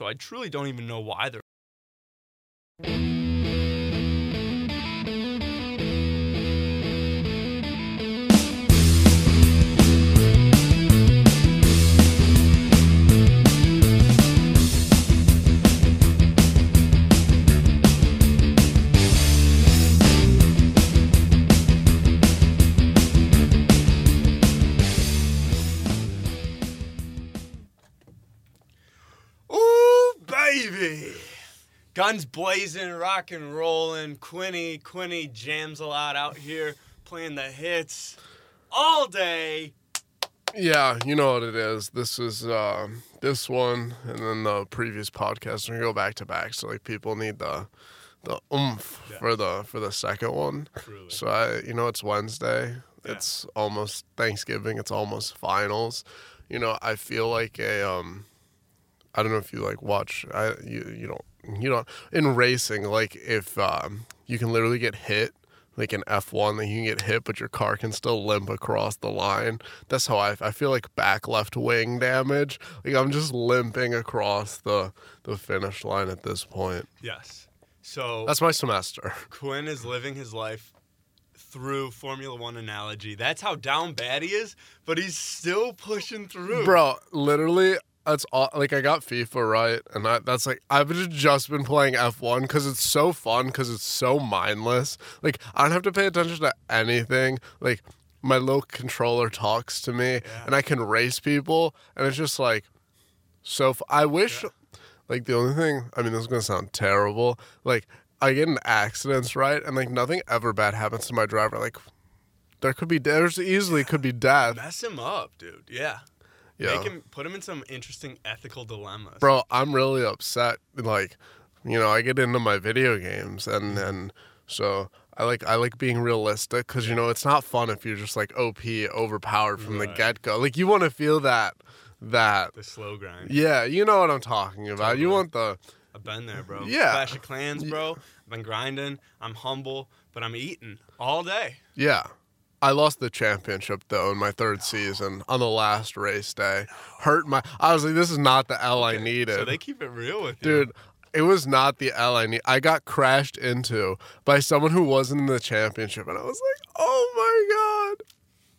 So I truly don't even know why they're. Guns blazing, rock and rolling. Quinny, Quinny jams a lot out here, playing the hits all day. Yeah, you know what it is. This is uh, this one, and then the previous podcast. Gonna go back to back, so like people need the the oomph Yeah. for the for the second one. Truly. So I, you know, it's Wednesday. Yeah. It's almost Thanksgiving. It's almost finals. You know, I feel like a um, I don't know if you like watch. I you you don't you don't in racing like if um you can literally get hit like in F1 that you can get hit but your car can still limp across the line. That's how I I feel like back left wing damage. Like I'm just limping across the the finish line at this point. Yes. So That's my semester. Quinn is living his life through Formula One analogy. That's how down bad he is, but he's still pushing through. Bro, literally, that's all. Like, I got FIFA right, and I, that's like I've just been playing F1 because it's so fun because it's so mindless. Like, I don't have to pay attention to anything. Like, my little controller talks to me, and I can race people, and it's just like so. F- I wish, like, the only thing. I mean, this is gonna sound terrible. Like, I get in accidents, right, and like nothing ever bad happens to my driver. Like, there could be there's easily could be death. Mess him up, dude. Yeah. Yeah. Make him put him in some interesting ethical dilemmas. bro i'm really upset like you know i get into my video games and Mm-hmm. and so i like i like being realistic because you know it's not fun if you're just like op overpowered from the get-go like you want to feel that that The slow grind. yeah you know what i'm talking about you want the I've been there, bro. Yeah. Clash of Clans, bro. I've been grinding. I'm humble, but I'm eating all day. yeah I lost the championship though in my third season on the last race day. Hurt my. I was like, "This is not the L I needed." So they keep it real with you. Dude, it was not the L I need. I got crashed into by someone who wasn't in the championship, and I was like, "Oh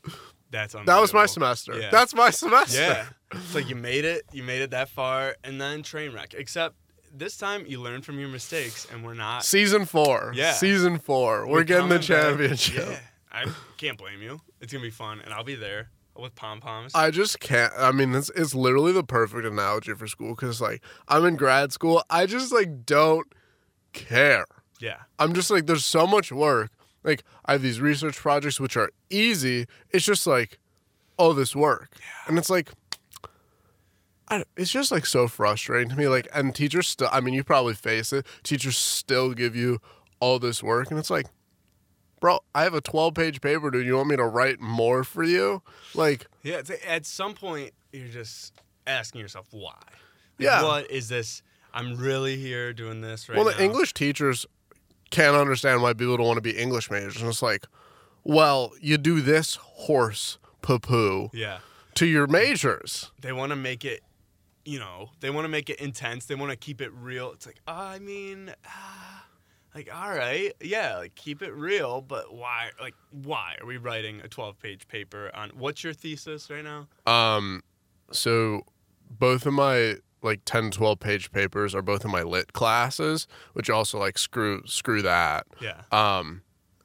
my god, That's that was my semester. Yeah. That's my semester." Yeah. It's like you made it, you made it that far, and then train wreck. Except this time you learn from your mistakes, and we're not. Season four. Yeah. Season 4 We're, getting the championship. Yeah. I can't blame you. It's gonna be fun, and I'll be there with pom poms. I just can't. I mean, it's it's literally the perfect analogy for school because like I'm in grad school. I just like don't care. Yeah. I'm just like, there's so much work. Like, I have these research projects which are easy. It's just like, all this work. And it's like, I, it's just like so frustrating to me. Like, and teachers still, I mean, you probably face it. Teachers still give you all this work. And it's like, bro, I have a 12 page paper, dude. You want me to write more for you? Like, Yeah. At some point, you're just asking yourself why. Yeah. What is this? I'm really here doing this right well, now. the English teachers can't understand why people don't want to be English majors. And it's like, well, you do this horse poo poo Yeah. to your majors. They want to make it, you know, they want to make it intense. They want to keep it real. It's like, I mean, ah, like, all right, yeah, like keep it real, but why? Like, why are we writing a 12 page paper on what's your thesis right now? Um, so both of my like 10, 12 page papers are both in my lit classes, which also like screw screw that. Yeah. Um,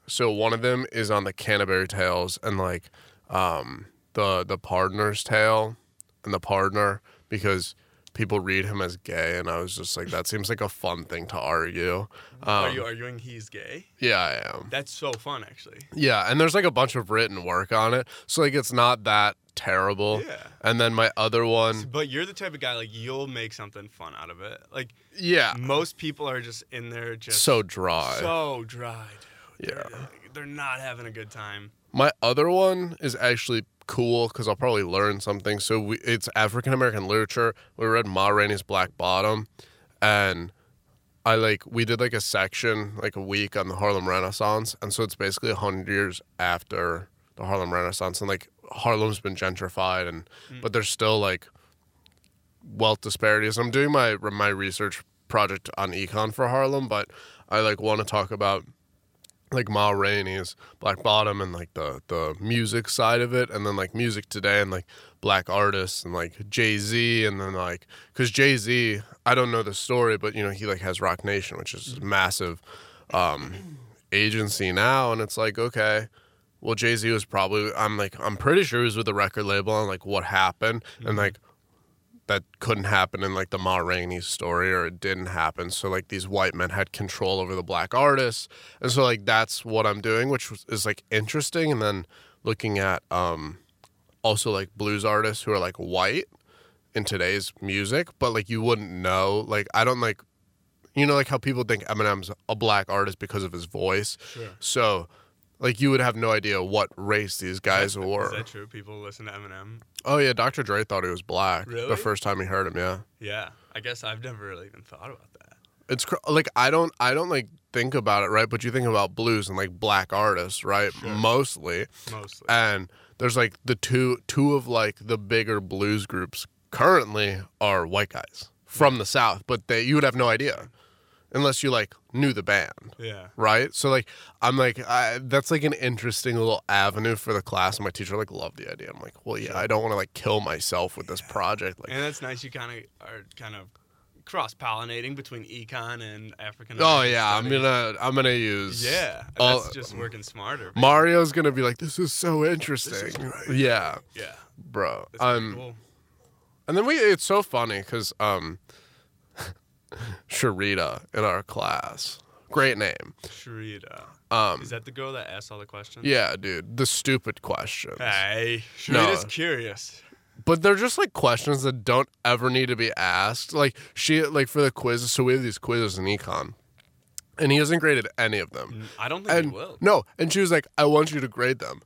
so one of them is on the Canterbury Tales and like um the the Pardoner's tale and the Pardoner because people read him as gay and I was just like that seems like a fun thing to argue. are Um, you arguing he's gay? yeah, I am. That's so fun, actually. Yeah, and there's like a bunch of written work on it, so like it's not that terrible. Yeah. And then my other one, But you're the type of guy like you'll make something fun out of it. Like yeah, most people are just in there just so dry. so dry, dude. Yeah. They're, they're not having a good time. My other one is actually cool because I'll probably learn something. So we, it's African American literature. We read Ma Rainey's Black Bottom, and I like we did like a section like a week on the Harlem Renaissance, and so it's basically hundred years after the Harlem Renaissance, and like Harlem's been gentrified, and hmm. but there's still like wealth disparities. I'm doing my my research project on econ for Harlem, but I like want to talk about like Ma Rainey's Black Bottom and like the the music side of it, and then like music today and like black artists and like Jay Z, and then like because Jay Z, I don't know the story, but you know he like has Roc Nation, which is a massive um, agency now, and it's like okay. Well, Jay Z was probably. I'm like. I'm pretty sure he was with the record label, and like what happened, and like that couldn't happen in like the Ma Rainey story or it didn't happen. So like these white men had control over the black artists. And so like that's what I'm doing, which is like interesting. And then looking at um also like blues artists who are like white in today's music, but like you wouldn't know. Like I don't like you know like how people think Eminem's a black artist because of his voice. Sure. So like you would have no idea what race these guys Is were. Is that true? People listen to Eminem. Oh yeah, Dr. Dre thought he was black Really? the first time he heard him. Yeah. Yeah, I guess I've never really even thought about that. It's cr- like I don't I don't like think about it right, but you think about blues and like black artists, right? Sure. Mostly, Mostly. and there's like the two two of like the bigger blues groups currently are white guys from the south, but they you would have no idea unless you like knew the band, yeah. right? So like I'm like I, that's like an interesting little avenue for the class, and my teacher like loved the idea. I'm like, well, yeah, Sure. I don't want to like kill myself with this project, like. And that's nice. You kind of are kind of cross pollinating between econ and African. Oh yeah, I'm gonna I'm gonna use Yeah, all- that's just working smarter. Mario's gonna be like, "This is so interesting." Is great. Yeah, Yeah, bro. that's Um, cool. and then we it's so funny because um, Sharita in our class, great name. Sharita. Um, Is that the girl that asked all the questions? yeah, dude, the stupid questions, Hey, No. Sharita's curious. but they're just like questions that don't ever need to be asked. Like she like for the quizzes. So we have these quizzes in econ, and he hasn't graded any of them. Mm, I don't think and he will. no, and she was like, "I want you to grade them."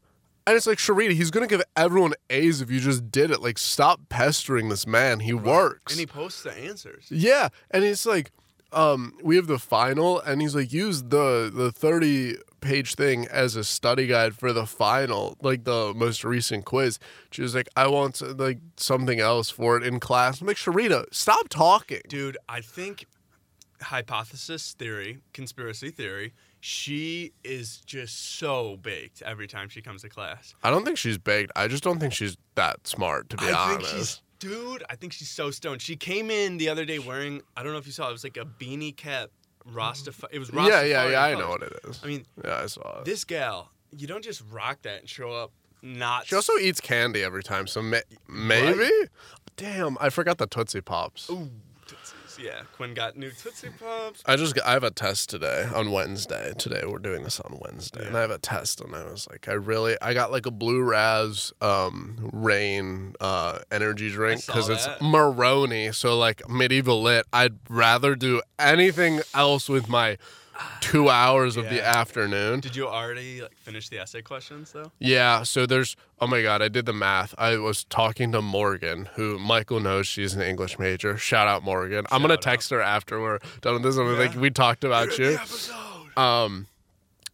And it's like Sharita, he's gonna give everyone A's if you just did it. Like, stop pestering this man. He works. And he posts the answers. yeah, and it's like, um, we have the final, and he's like, use the the thirty page thing as a study guide for the final, like the most recent quiz. She was like, I want to, like something else for it in class. I'm like, Sharita, stop talking. Dude, I think hypothesis theory, conspiracy theory, she is just so baked every time she comes to class. I don't think she's baked. I just don't think she's that smart, to be I honest. think she's dude, I think she's so stoned. She came in the other day wearing I don't know if you saw it was like a beanie cap Rastafari. It was Rastafari. yeah, yeah, yeah. I know what it is. I mean, yeah, I saw it. this gal, you don't just rock that and show up not She also eats candy every time, so may- maybe. Damn, I forgot the Tootsie Pops. Ooh. Yeah, Quinn got new Tootsie Pops. I just got, I have a test today on Wednesday. Today we're doing this on Wednesday, and I have a test, and I was like, I really, I got like a Blue Raz um, Rain uh, energy drink because it's. Maroney, so like medieval lit. I'd rather do anything else with my two hours of the afternoon. Did you already like finish the essay questions though? Yeah, so there's oh my god, I did the math. I was talking to Morgan, who Michael knows she's an English major. Shout out Morgan. I'm gonna Shout out. text her after we're done with this. I'm like, we talked about you. Um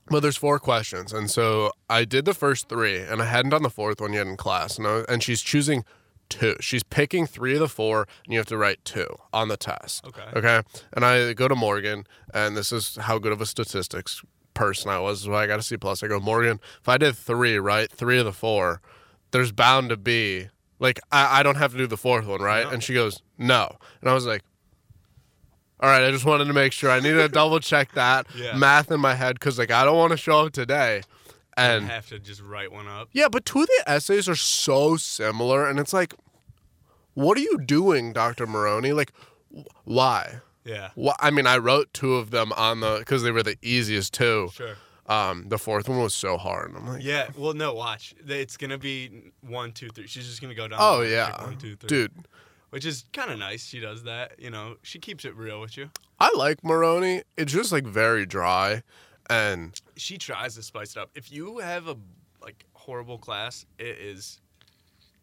but there's four questions, and so I did the first three, and I hadn't done the fourth one yet in class. And, I, and she's choosing two. She's picking three of the four, and you have to write two on the test. Okay. Okay. And I go to Morgan, and this is how good of a statistics person I was. So I got a C plus. I go, Morgan, if I did three, right, three of the four, there's bound to be like I, I don't have to do the fourth one, right? No. And she goes, no. And I was like, all right, I just wanted to make sure. I need to double check that Yeah. math in my head because like I don't want to show up today. I And have to just write one up. yeah, but two of the essays are so similar, and it's like, what are you doing, Dr. Maroney? Like, wh- why? Yeah. Why? I mean, I wrote two of them on the because they were the easiest two. Sure. Um, the fourth one was so hard. I'm like, Yeah. Well, no. Watch. It's gonna be one, two, three. She's just gonna go down. oh yeah, One, two, three. dude. Which is kind of nice. She does that. You know, she keeps it real with you. I like Maroney. It's just like very dry, and She tries to spice it up. If you have a like horrible class, it is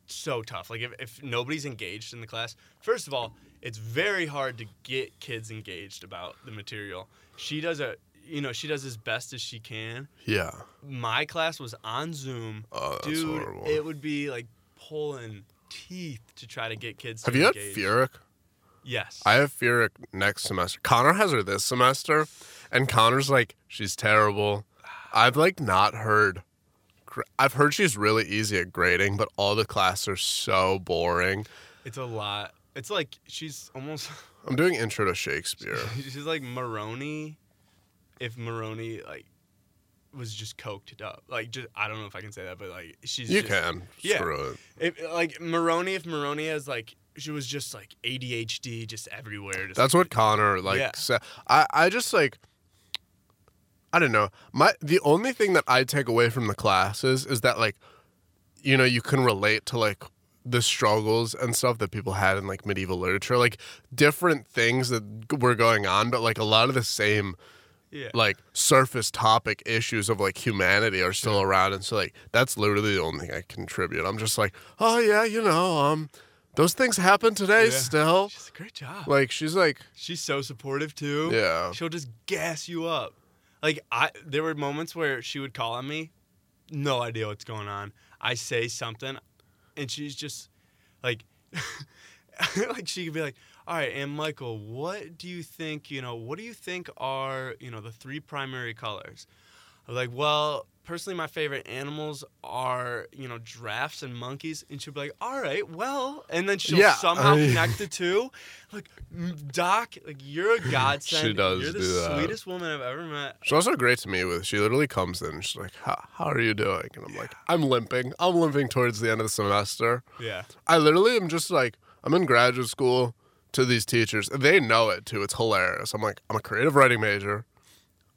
so tough. Like if, if nobody's engaged in the class, first of all, it's very hard to get kids engaged about the material. She does a you know, she does as best as she can. yeah. My class was on Zoom. Oh, that's Dude, horrible. it would be like pulling teeth to try to get kids. Have to you had engage. Furic? Yes. I have Furic next semester. Connor has her this semester, and Connor's like, she's terrible. I've like not heard. I've heard she's really easy at grading, but all the classes are so boring. it's a lot. It's like she's almost. I'm doing intro to Shakespeare. she's like Maroney, if Maroney like was just coked up. Like just I don't know if I can say that, but like she's You just, can Yeah. screw it. If, like Maroney, if Maroney has like she was just like ADHD just everywhere. Just That's what Connor like Yeah. said. I I just like. I don't know. My the only thing that I take away from the classes is that like, you know, you can relate to like the struggles and stuff that people had in like medieval literature, like different things that were going on, but like a lot of the same yeah. like surface topic issues of like humanity are still around, and so like that's literally the only thing I contribute. I'm just like, oh yeah, you know, um, those things happen today Yeah. still. She's a great job. Like she's like, She's so supportive too. yeah. She'll just gas you up. Like I there were moments where she would call on me, no idea what's going on. I say something and she's just like like she could be like, "All right, and Michael, what do you think, you know, what do you think are, you know, the three primary colors?" I'm like, "Well, personally my favorite animals are, you know, giraffes and monkeys." And she'll be like, "All right, well." And then she'll Yeah, somehow I mean- connect the two. Like, "Mm, Doc, like you're a godsend. She does You're the do that. sweetest woman I've ever met. She's also great to meet with. She literally comes in. and She's like, how, how are you doing? And I'm like, I'm limping. I'm limping towards the end of the semester. Yeah. I literally am just like, I'm in graduate school to these teachers. and They know it too. It's hilarious. I'm like, I'm a creative writing major.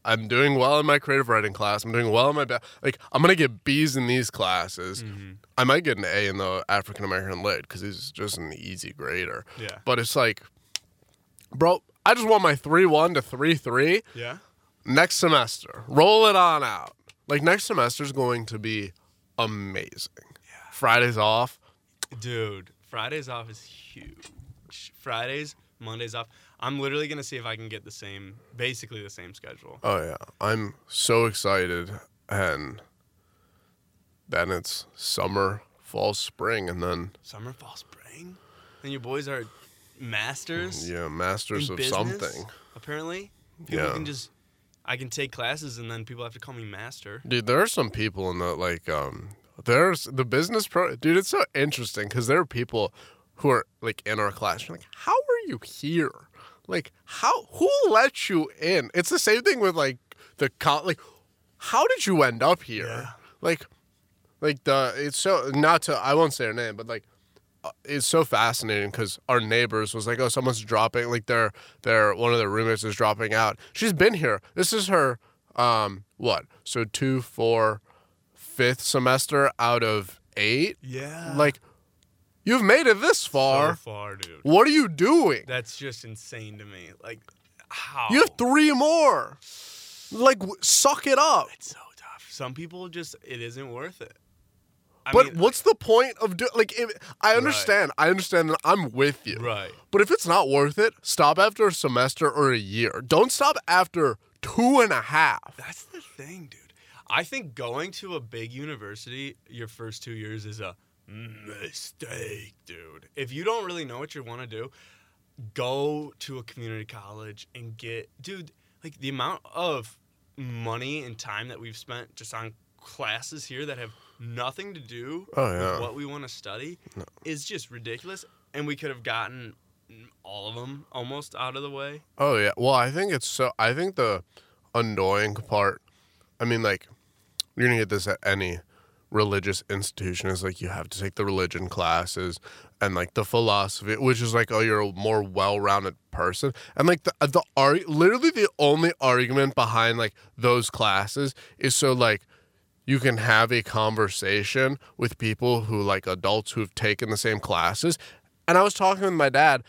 I'm doing well in my creative writing class. I'm doing well in my ba- like. I'm gonna get B's in these classes. Mm-hmm. I might get an A in the African American lit because he's just an easy grader. Yeah. But it's like, bro, I just want my three one to three three Yeah. next semester. Roll it on out. Like next semester is going to be amazing. Yeah. Fridays off. Dude, Fridays off is huge. Fridays, Mondays off. I'm literally gonna see if I can get the same, basically the same schedule. Oh yeah, I'm so excited, and then it's summer, fall, spring, and then Summer, fall, spring. And your boys are masters yeah, masters of business, something. Apparently, people Yeah. can just. I can take classes and then people have to call me master. Dude, there are some people in the like um there's the business pro dude, it's so interesting because there are people who are like in our class. You're like, how are you here? Like, how who let you in? It's the same thing with like the co- like how did you end up here? Yeah. Like like the it's so not to I won't say her name, but like uh, it's so fascinating because our neighbors was like, oh, someone's dropping, like their their one of their roommates is dropping out. She's been here. This is her, um, what? So two, four, fifth semester out of eight. Yeah. Like, you've made it this so far. far, dude. What are you doing? That's just insane to me. Like, how? You have three more. Like, w- suck it up. It's so tough. Some people just it isn't worth it. I But mean, what's the point of doing? Like, if, I understand. I understand. and I'm with you. right? But if it's not worth it, stop after a semester or a year. Don't stop after two and a half. That's the thing, dude. I think going to a big university your first two years is a mistake, dude. If you don't really know what you want to do, go to a community college and get, dude, like the amount of money and time that we've spent just on classes here that have nothing to do Oh, yeah. with what we want to study is just ridiculous. And we could have gotten all of them almost out of the way. Oh yeah. Well, I think it's so. I think the annoying part. I mean, like you're gonna get this at any religious institution. Is like you have to take the religion classes and like the philosophy, which is like oh you're a more well-rounded person. And like the the ar- literally the only argument behind like those classes is so like you can have a conversation with people who like adults who've taken the same classes. And I was talking with my dad,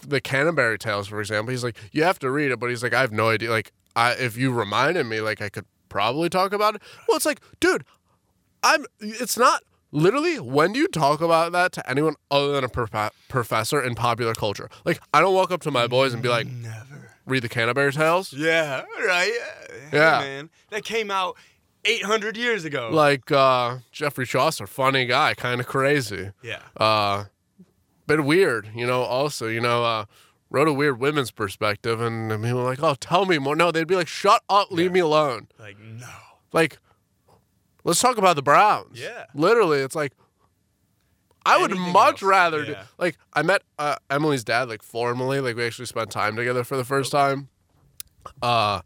the Canterbury Tales, for example. He's like, you have to read it, but he's like, I have no idea. Like, I if you reminded me, like, I could probably talk about it. Well, it's like, dude, I'm. It's not literally. When do you talk about that to anyone other than a prof- professor in popular culture? Like, I don't walk up to my boys and be like, Never. read the Canterbury Tales. Yeah, right. Hey, Yeah. man. That came out 800 years ago. Like uh, Geoffrey Chaucer, funny guy, kind of crazy. yeah. Uh, been weird, you know. Also, you know, uh, wrote a weird women's perspective, and people were like, "Oh, tell me more." No, they'd be like, "Shut up, leave Yeah. me alone." Like no. Like, let's talk about the Browns. Yeah. literally, it's like. I would Anything much else. rather do like I met uh, Emily's dad like formally like we actually spent time together for the first time, uh,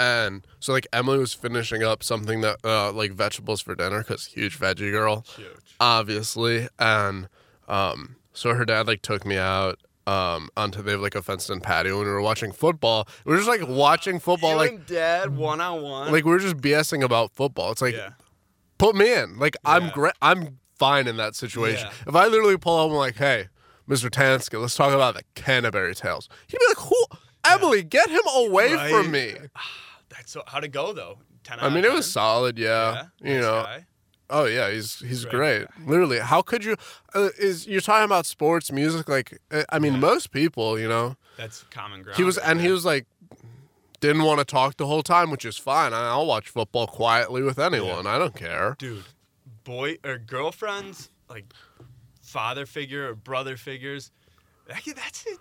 and so like Emily was finishing up something that uh like vegetables for dinner because huge veggie girl Huge. obviously and um so her dad like took me out um onto they have like a fenced in patio and we were watching football we were just like watching football you like dad one on one. like we were just bsing about football it's like yeah. Put me in like i'm Yeah. great i'm fine in that situation Yeah. if i literally pull up I'm like hey mr tansky let's talk about the canterbury tales he'd be like who emily get him away Right. from me That's so. How'd it go though? Ten. i mean of it was solid yeah, Yeah. you Nice know guy. Oh yeah, he's he's Great great. Literally, how could you? Uh, is you're talking about sports, music? Like, uh, I mean, Yeah. most people, you know, That's common ground. he was, and he was like, didn't want to talk the whole time, which is fine. I'll watch football quietly with anyone. I don't care. dude, boy or girlfriends, like father figure or brother figures. That, that's an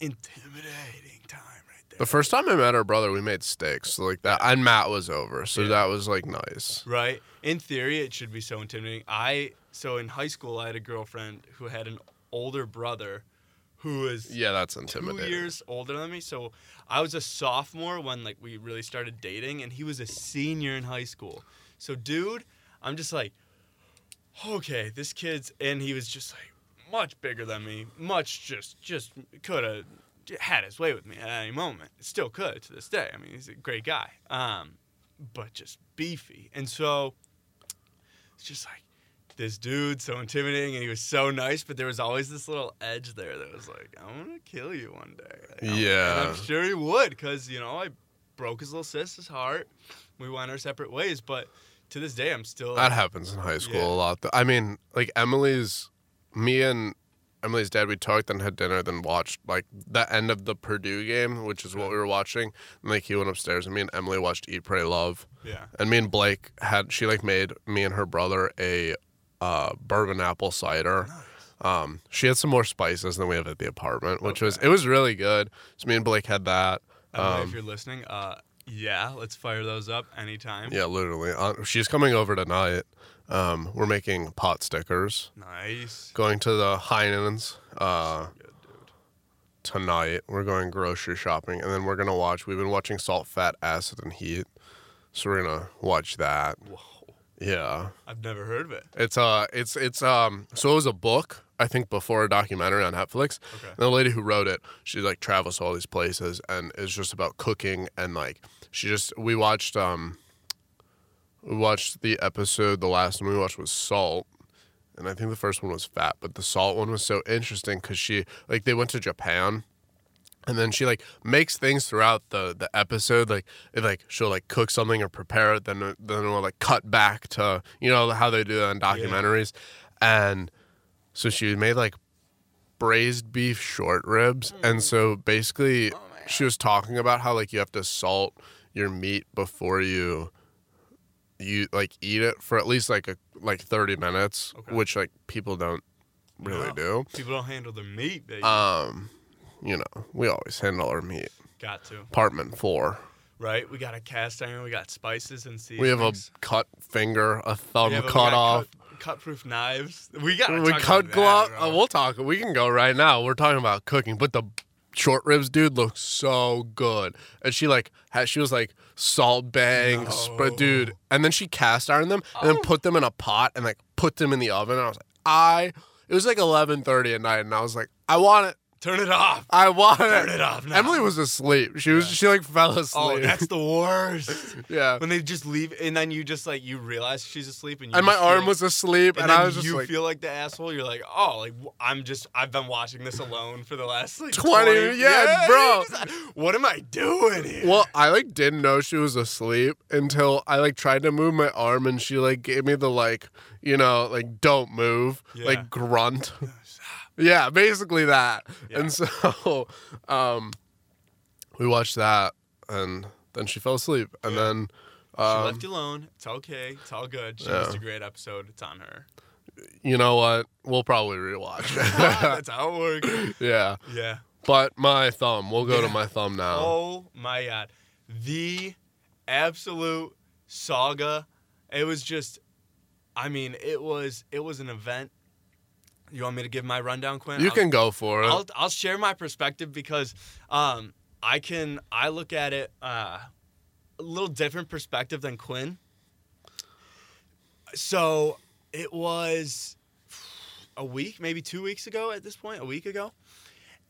intimidating time right there. The first time I met her brother, we made steaks so like that, and Matt was over, so Yeah. that was like nice. Right. In theory, it should be so intimidating. I so in high school, I had a girlfriend who had an older brother, who was Yeah, that's intimidating. two years older than me. So I was a sophomore when like we really started dating, and he was a senior in high school. So dude, I'm just like, okay, this kid's, and he was just like much bigger than me, much just just could have had his way with me at any moment. Still could to this day. I mean, he's a great guy, um, but just beefy, and so it's just like this dude so intimidating and he was so nice but there was always this little edge there that was like i'm gonna kill you one day Like, I'm- and Yeah. i'm sure he would because you know i broke his little sister's heart we went our separate ways but to this day i'm still That happens in high school Yeah. a lot. though. I mean, like Emily's, me and Emily's dad, we talked, then had dinner, then watched like the end of the Purdue game, which is what we were watching. And like he went upstairs, and me and Emily watched Eat, Pray, Love. yeah And me and Blake had she like made me and her brother a uh, bourbon apple cider. Um, she had some more spices than we have at the apartment, which was it was really good. So me and Blake had that. Um, if you're listening uh yeah let's fire those up anytime yeah, literally. Uh, she's coming over tonight. Um, we're making pot stickers. nice Going to the Heinen's uh, good tonight. We're going grocery shopping, and then we're gonna watch. We've been watching Salt, Fat, Acid, and Heat, so we're gonna watch that. whoa Yeah, i've never heard of it it's uh, it's it's um. So it was a book, I think, before a documentary on Netflix. okay And the lady who wrote it, she like travels to all these places, and it's just about cooking and like she just. We watched um. We watched the episode. The last one we watched was Salt, and I think the first one was Fat, but the Salt one was so interesting because she like they went to Japan. And then she like makes things throughout the the episode, like it, like she'll like cook something or prepare it, then then we'll like cut back to you know how they do that in documentaries, and so she made like braised beef short ribs, and so basically Oh she was talking about how like you have to salt your meat before you you like eat it for at least like a like 30 minutes Okay. which like people don't really No. do. People don't handle their meat baby. Um you know we always handle our meat. Got to. Apartment 4 right? We got a cast iron we got spices and seasonings. We have a cut finger a thumb We have a- we cut off. cut, proof knives. We got we cut glove. uh, we'll talk we can go right now. We're talking about cooking but the short ribs dude looks so good. And she like had, she was like salt bang spread dude. And then she cast ironed them and Oh. then put them in a pot and like put them in the oven. And i was like i it was like 11.30 at night and i was like i want it turn it off i want turn it off now. emily was asleep she was Yeah. she like fell asleep oh that's the worst yeah when they just leave and then you just like you realize she's asleep and you and my just arm feel- was asleep and, and, then i was just you like feel like the asshole you're like oh like w- i'm just i've been watching this alone for the last like 20 yeah, bro. you're just what am i doing here Well, I like didn't know she was asleep until I like tried to move my arm and she like gave me the like, you know, like don't move, Yeah. like grunt. yeah, basically that. Yeah. And so um we watched that and then she fell asleep and Yeah. then she um, left you alone it's okay it's all good she yeah. missed a great episode it's on her you know what? We'll probably rewatch. That's how it works. yeah. Yeah. But my thumb. We'll go to my thumb now. Oh my god. The absolute saga. It was just I mean, it was it was an event. You want me to give my rundown, Quinn? you I'll- can go for it. I'll I'll share my perspective because um I can I look at it uh a little different perspective than Quinn. So it was a week, maybe two weeks ago at this point, a week ago.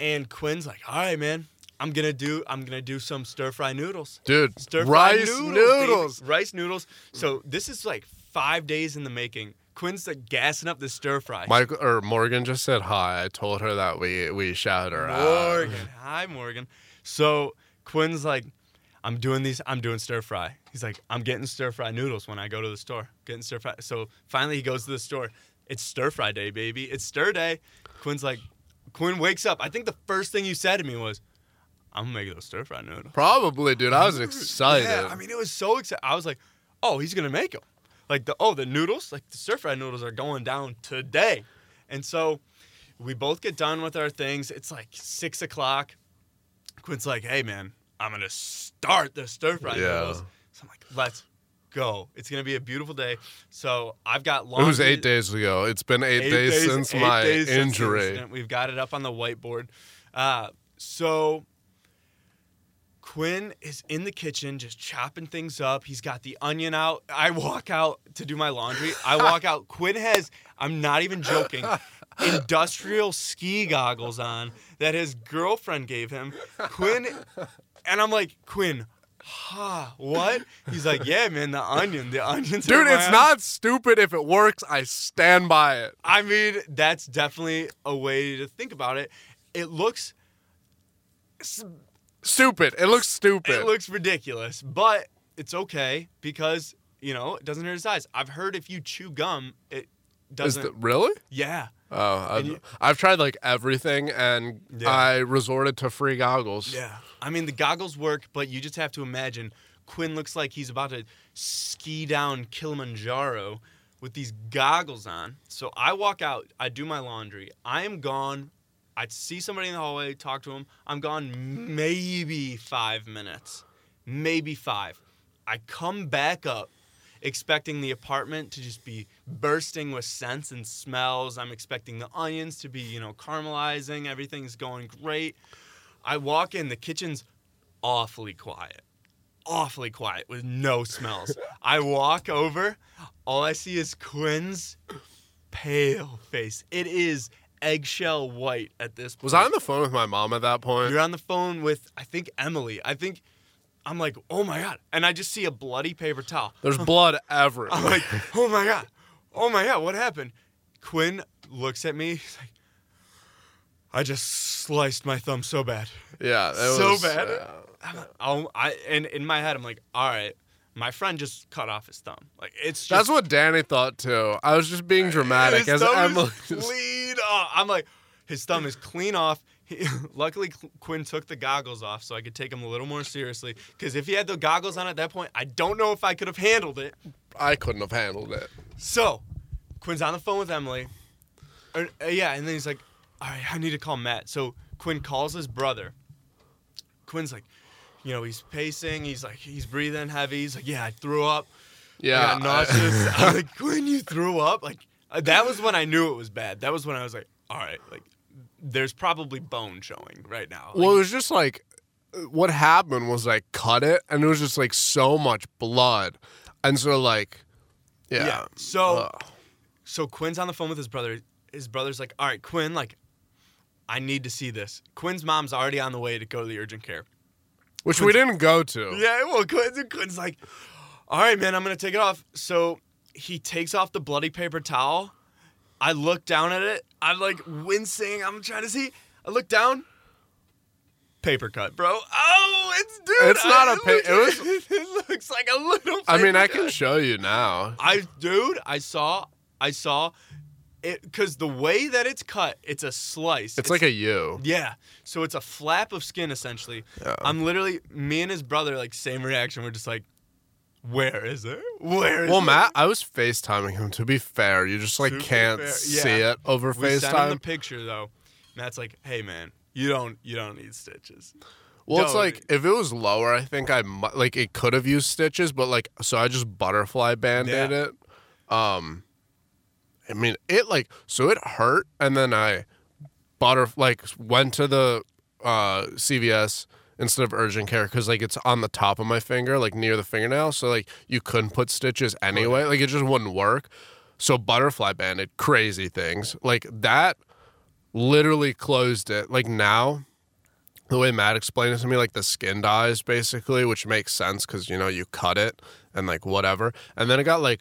And Quinn's like, all right, man, I'm gonna do I'm gonna do some stir fry noodles. Dude, Stir fry rice noodles. noodles. Rice noodles. So this is like five days in the making. Quinn's like gassing up the stir fry. Michael or Morgan just said hi. I told her that we we shout her out. Morgan. Hi, Morgan. So Quinn's like, I'm doing these. I'm doing stir fry. He's like, I'm getting stir fry noodles when I go to the store. Getting stir fry. So finally, he goes to the store. It's stir fry day, baby. It's stir day. Quinn's like, Quinn wakes up. I think the first thing you said to me was, I'm gonna make those stir fry noodles. Probably, dude. I was excited. Yeah, I mean, it was so excited. I was like, oh, he's gonna make them. Like the oh, the noodles, like the stir fry noodles are going down today. And so we both get done with our things. It's like six o'clock. Quinn's like, hey man, I'm gonna start the stir fry Yeah. noodles. So I'm like, let's go. It's gonna be a beautiful day. So I've got long it was eight days ago. It's been eight, Eight days, since eight my days injury. incident. We've got it up on the whiteboard. Uh, so Quinn is in the kitchen just chopping things up. He's got the onion out. I walk out to do my laundry. I walk out. Quinn has, I'm not even joking, industrial ski goggles on that his girlfriend gave him. Quinn, and I'm like, Quinn, huh, what? He's like, yeah, man, the onion. The onions. Dude, it's eye." not stupid. If it works, I stand by it. I mean, that's definitely a way to think about it. It looks Stupid. It looks stupid. it looks ridiculous, but it's okay because, you know, it doesn't hurt his eyes. I've heard if you chew gum, it doesn't the, really? Yeah. Oh, I've, you- I've tried like everything, and Yeah. I resorted to free goggles. Yeah. I mean, the goggles work, but you just have to imagine Quinn looks like he's about to ski down Kilimanjaro with these goggles on. So I walk out, I do my laundry. I am gone. I see somebody in the hallway, talk to him. I'm gone maybe five minutes, maybe five. I come back up expecting the apartment to just be bursting with scents and smells. I'm expecting the onions to be, you know, caramelizing. Everything's going great. I walk in, the kitchen's awfully quiet. Awfully quiet with no smells. I walk over, all I see is Quinn's pale face. It is eggshell white at this point. Was I on the phone with my mom at that point? You're on the phone with, I think, Emily. I think, I'm like, oh my God. And I just see a bloody paper towel. There's blood everywhere. I'm like, oh my God. Oh my God. What happened? Quinn looks at me. He's like, I just sliced my thumb so bad. yeah, so was, bad. yeah. I'm like, oh, I and in my head I'm like, all right, my friend just cut off his thumb. Like it's just That's what Danny thought too. I was just being dramatic his as thumb Emily. is clean off. I'm like, his thumb is clean off. He, luckily, Quinn took the goggles off so I could take him a little more seriously. Because if he had the goggles on at that point, I don't know if I could have handled it. I couldn't have handled it. So, Quinn's on the phone with Emily. Or- uh, yeah, and then he's like, all right, I need to call Matt. So Quinn calls his brother. Quinn's like, you know, he's pacing. He's like, he's breathing heavy. He's like, yeah, I threw up. Yeah, I got nauseous. I'm like, Quinn, you threw up? Like, uh, that was when I knew it was bad. That was when I was like, all right, like, there's probably bone showing right now. Well, it was just like what happened was I cut it, and it was just like so much blood, and so like, yeah. Yeah, so- Ugh. so Quinn's on the phone with his brother. His brother's like, all right, Quinn, like, I need to see this. Quinn's mom's already on the way to go to the urgent care. Which we didn't go to. Yeah, well, Quinn's like, all right, man, I'm gonna take it off. So he takes off the bloody paper towel. I look down at it. I'm like wincing. I'm trying to see. I look down. Paper cut, bro. Oh, it's dude. It's not a pa- it was- it looks like a little. I mean, paper I cut. can show you now. I dude, I saw, I saw, because the way that it's cut, it's a slice. It's like a U. yeah. So it's a flap of skin essentially. Yeah. I'm literally me and his brother like same reaction. We're just like, Where is it? Where is Well, it? Matt, I was FaceTiming him. To be fair, you just like Super can't fair. see Yeah. it over We sent him the picture though. Matt's like, "Hey man, you don't you don't need stitches." Well, it's like if it was lower, I think I mu- like it could have used stitches, but like so I just butterfly band-aid Yeah. it. Um, I mean it like so it hurt, and then I butter like went to the uh CVS instead of urgent care because like it's on the top of my finger, like near the fingernail, so like you couldn't put stitches anyway, like it just wouldn't work. So butterfly banded, crazy things like that, literally closed it. Like now the way Matt explained it to me, like the skin dies basically, which makes sense because you know you cut it and like whatever, and then it got like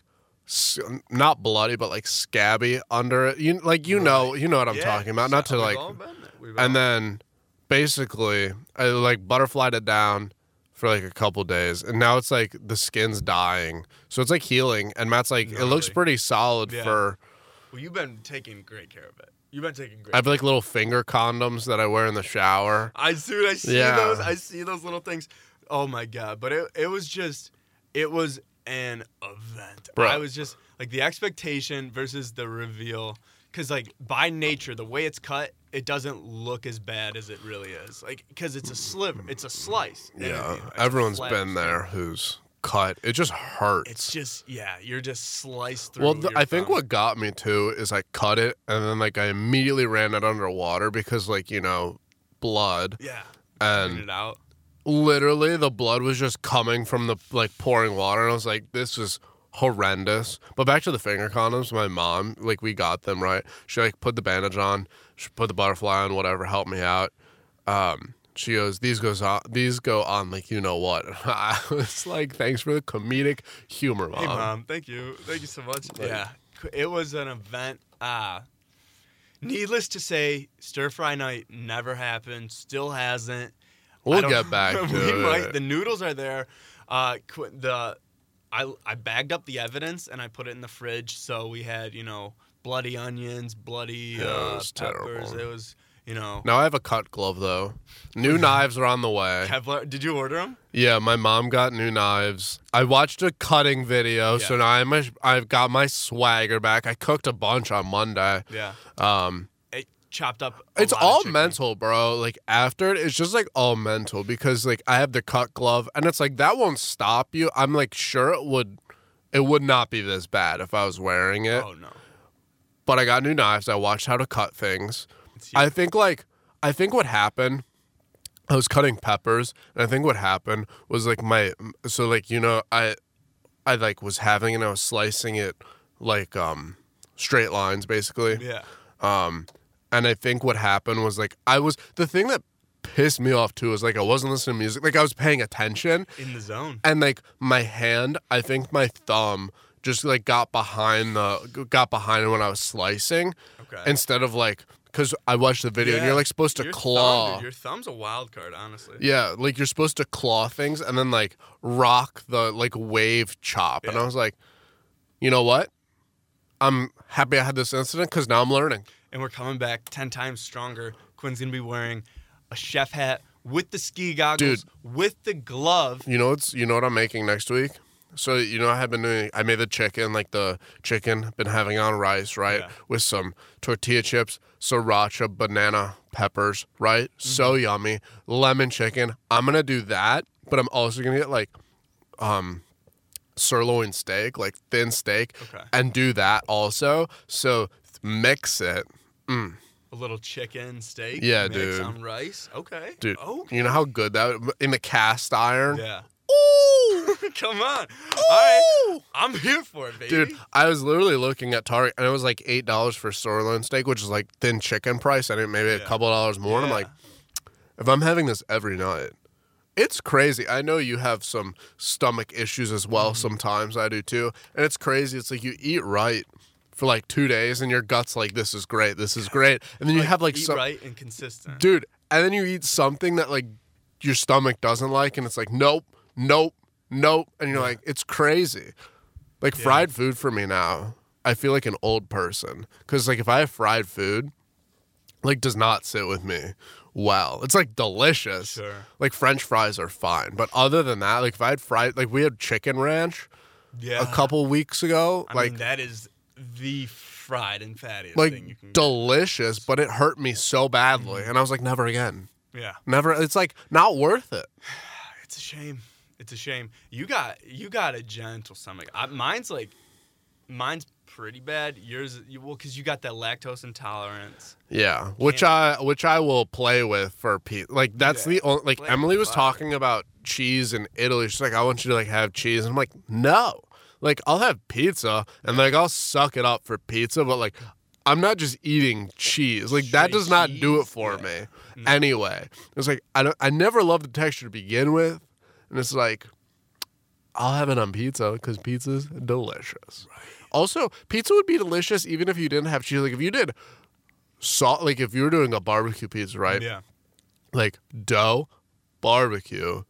not bloody but like scabby under it. You like you know you know what I'm Yeah, talking about. Not to like, all been there. We've all- and then basically I like butterflied it down for like a couple days, and now it's like the skin's dying, so it's like healing. And Matt's like, it looks pretty solid Yeah. for. well, you've been taking great care of it. You've been taking great. I have like little finger condoms that I wear in the shower. I dude, I see Yeah. those. I see those little things. Oh my god! But it it was just it was an event. Bro. I was just like the expectation versus the reveal. Because like by nature, the way it's cut, it doesn't look as bad as it really is. Like because it's a sliver, it's a slice. you Yeah, know, it's a everyone's been there who's cut. It just hurts. It's just yeah, you're just sliced through. well, th- I think what got me too is I cut it and then like I immediately ran it underwater because like you know blood yeah, and it out. Literally the blood was just coming from the like pouring water and I was like this is horrendous. But back to the finger condoms, my mom like we got them right. She like put the bandage on, she put the butterfly on, whatever, helped me out. Um, she goes, these goes on, these go on like you know what. I was like, thanks for the comedic humor, mom. Hey mom, thank you, thank you so much. Like- yeah, it was an event. Uh needless to say, stir fry night never happened. Still hasn't. We'll get back to we it. might. The noodles are there. Uh, qu- the I I bagged up the evidence and I put it in the fridge. So we had you know bloody onions, bloody Yeah, it uh, was peppers. terrible. It was you know Now I have a cut glove though. New knives are on the way. Kevlar. Did you order them? Yeah, my mom got new knives. I watched a cutting video, so now I'm a, I've got my swagger back. I cooked a bunch on Monday. Yeah. Um, It chopped up. it's all mental, bro. Like after it, it's just like all mental because like I have the cut glove, and it's like that won't stop you. I'm like sure it would, it would not be this bad if I was wearing it. Oh no. But I got new knives. I watched how to cut things. I think like I think what happened I was cutting peppers and I think what happened was like my so like you know I I like was having and I was slicing it like um straight lines basically. yeah. Um and I think what happened was like I was the thing that pissed me off too is like I wasn't listening to music like I was paying attention In the zone. and like my hand I think my thumb just like got behind the got behind when I was slicing Okay. instead of like because I watched the video and you're like supposed to Your claw. dude, your thumb's a wild card, honestly. yeah, like you're supposed to claw things and then like rock the like wave chop. And I was like, you know what? I'm happy I had this incident because now I'm learning. And we're coming back 10 times stronger. Quinn's going to be wearing a chef hat with the ski goggles, Dude, with the glove. You know what's you know what I'm making next week? So you know I have been doing I made the chicken, like the chicken, been having on rice, right? Yeah. With some tortilla chips, sriracha, banana peppers, right? So Mm-hmm. yummy. Lemon chicken. I'm gonna do that, but I'm also gonna get like um sirloin steak, like thin steak, Okay. and do that also. So mix it. Mm. A little chicken steak. Yeah, dude. On rice. Okay. Dude, Oh. you know how good that in the cast iron? Yeah. Ooh! Come on. All right. I'm here for it, baby. Dude, I was literally looking at Target and it was like eight dollars for sirloin steak, which is like thin chicken price. I think maybe a Yeah. couple dollars more. And I'm like, if I'm having this every night, it's crazy. I know you have some stomach issues as well. Mm-hmm. Sometimes I do too, and it's crazy. It's like you eat right for like two days, and your gut's like, "This is great, this is great," and then you have like eat some right and consistent. dude, and then you eat something that like your stomach doesn't like, and it's like, nope, nope, nope, and you're like, it's crazy. Like Yeah. fried food for me now, I feel like an old person because like if I have fried food, like does not sit with me well. It's like delicious. Sure. Like French fries are fine, but other than that, like if I had fried, like we had chicken ranch Yeah. a couple weeks ago, I like mean, that is the fried and fattiest like thing you can. get. delicious, but it hurt me so badly, Mm-hmm. and I was like, never again, yeah. never. It's like not worth it. It's a shame. It's a shame. You got you got a gentle stomach. I, mine's like, mine's pretty bad. Yours, you, well, because you got that lactose intolerance. Yeah, which I which I will play with for pizza. Like that's Yeah. the only like Play Emily was fire. talking about cheese in Italy. She's like, I want you to like have cheese, and I'm like, no. Like I'll have pizza and like I'll suck it up for pizza, but like I'm not just eating cheese. Like that does not do it for Yeah. me. No. Anyway, it's like I don't. I never loved the texture to begin with, and it's like I'll have it on pizza because pizza's delicious. Also, pizza would be delicious even if you didn't have cheese. Like if you did salt, like if you were doing a barbecue pizza, right? Yeah. Like dough, barbecue,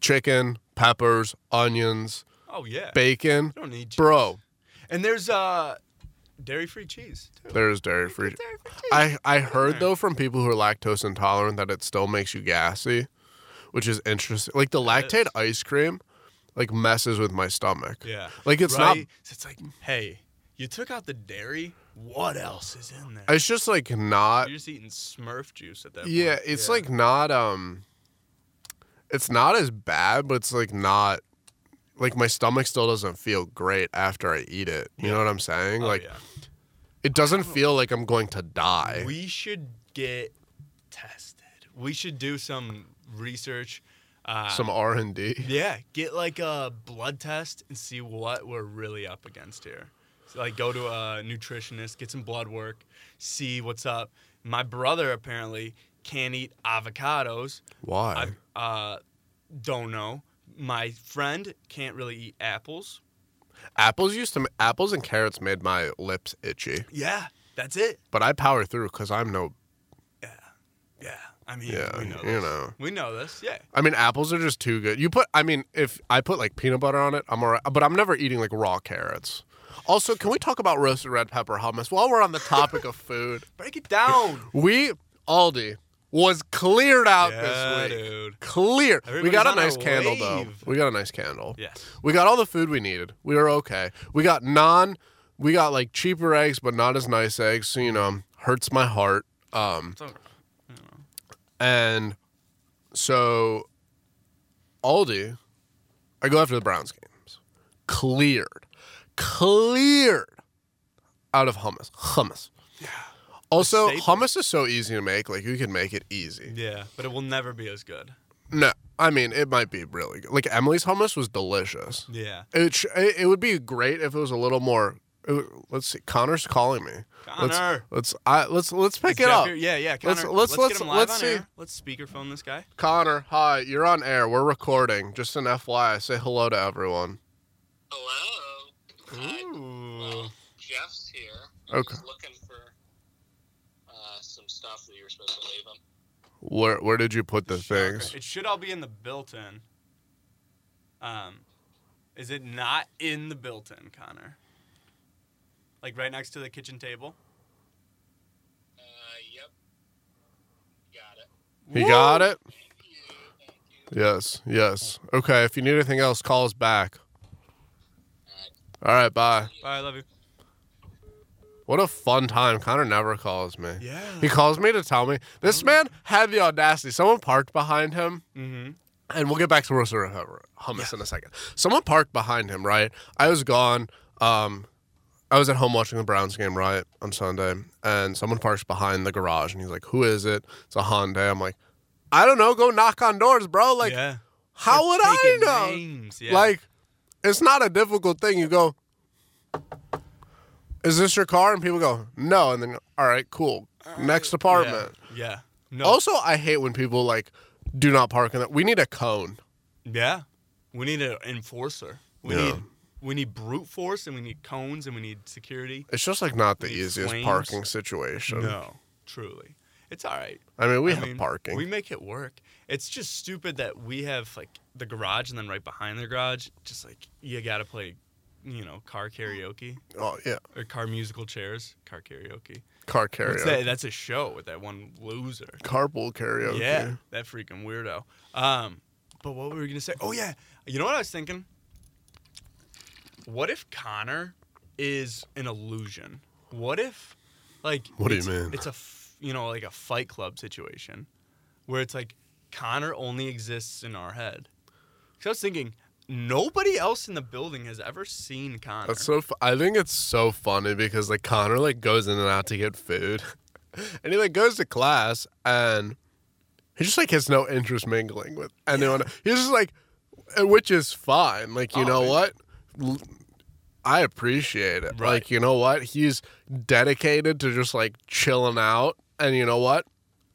chicken, peppers, onions, Oh yeah. bacon, don't need cheese. bro. And there's uh, dairy free cheese too. There's dairy free. Dairy-free cheese. I I heard though from people who are lactose intolerant that it still makes you gassy, which is interesting. Like the lactate is. ice cream, like messes with my stomach. Yeah. Like it's right? not. So it's like, hey, you took out the dairy. What else is in there? It's just like not. You're just eating Smurf juice at that point. Yeah, it's like not. Um, it's not as bad, but it's like not. Like my stomach still doesn't feel great after I eat it. You know what I'm saying? Oh, like yeah. it doesn't feel like I'm going to die. We should get tested. We should do some research. Uh, Some R and D. yeah, get like a blood test and see what we're really up against here. So, like, go to a nutritionist, get some blood work, see what's up. My brother apparently can't eat avocados. Why? I uh, don't know. My friend can't really eat apples. apples used to. Apples and carrots made my lips itchy, Yeah, that's it. but I power through because I'm no. Yeah, yeah. I mean, Yeah, we know you know. We know this. Yeah. I mean, apples are just too good. You put. I mean, if I put like peanut butter on it, I'm alright. But I'm never eating like raw carrots. Also, can we talk about roasted red pepper hummus while we're on the topic of food? Break it down. We Aldi was cleared out yeah, this week. dude. Clear. we got a nice a candle though. We got a nice candle. Yes. We got all the food we needed. We were okay. We got non. We got like cheaper eggs, but not as nice eggs. So you know, hurts my heart. Um, It's all right. and so Aldi, I go after the Browns games. Cleared. Cleared out of hummus. Hummus. Yeah. Also, hummus is so easy to make. Like you can make it easy. Yeah, but it will never be as good. No, I mean it might be really good. Like Emily's hummus was delicious. Yeah. It sh- it, it would be great if it was a little more. it let's see. Connor's calling me. Connor. Let's let's I, let's let's pick it Jeff up. here? Yeah, yeah. Let's- Connor, let's- let's, let's- get him live let's on see. air. Let's speakerphone this guy. Connor, hi. You're on air. We're recording. Just an FYI. Say hello to everyone. Hello. Hi. Ooh. Well, Jeff's here. I Okay. was looking for uh, some stuff that you were supposed to leave him. Where where did you put the Shocker. things? It should all be in the built-in. Um, is it not in the built-in, Connor? Like right next to the kitchen table. Uh, yep. Got it. He got it. Thank you. Thank you. Yes. Yes. Okay. If you need anything else, call us back. All right. All right. Bye. Bye, I love you. What a fun time. Connor never calls me. Yeah. He calls me to tell me this man had the audacity. Someone parked behind him, Mm-hmm. and we'll get back to roasted hummus in a second. Someone parked behind him, right? I was gone. Um, I was at home watching the Browns game, right, on Sunday, and someone parks behind the garage, and he's like, "Who is it?" It's a Hyundai. I'm like, "I don't know. Go knock on doors, bro. Like, yeah. how They're would I know? Yeah. Like, it's not a difficult thing. You go, "Is this your car?" And people go, "No," and then, "All right, cool. Next apartment." Yeah. yeah. No. Also, I hate when people like do not park in that. We need a cone. Yeah. We need an enforcer. We Yeah. need we need brute force and we need cones and we need security. It's just like not the easiest flames. parking situation. No, truly. It's all right. I mean, we I have mean, parking. We make it work. It's just stupid that we have like the garage and then right behind the garage, just like you got to play you know, car karaoke Oh yeah, or car musical chairs, car karaoke. car karaoke, that? That's a show with that one loser. carpool karaoke. Yeah, that freaking weirdo. Um, but what were we gonna say? Oh yeah, you know what I was thinking? What if Connor is an illusion? What if, like, What do you mean? It's a, f- you know, like a Fight Club situation, where it's like Connor only exists in our head. Because I was thinking, nobody else in the building has ever seen Connor. That's so. Fu- I think it's so funny because like Connor like goes in and out to get food, and he like goes to class and he just like has no interest mingling with anyone. He's just like, which is fine. Like you Oh, know man. what, L- I appreciate it. Right. Like you know what, he's dedicated to just like chilling out, and you know what,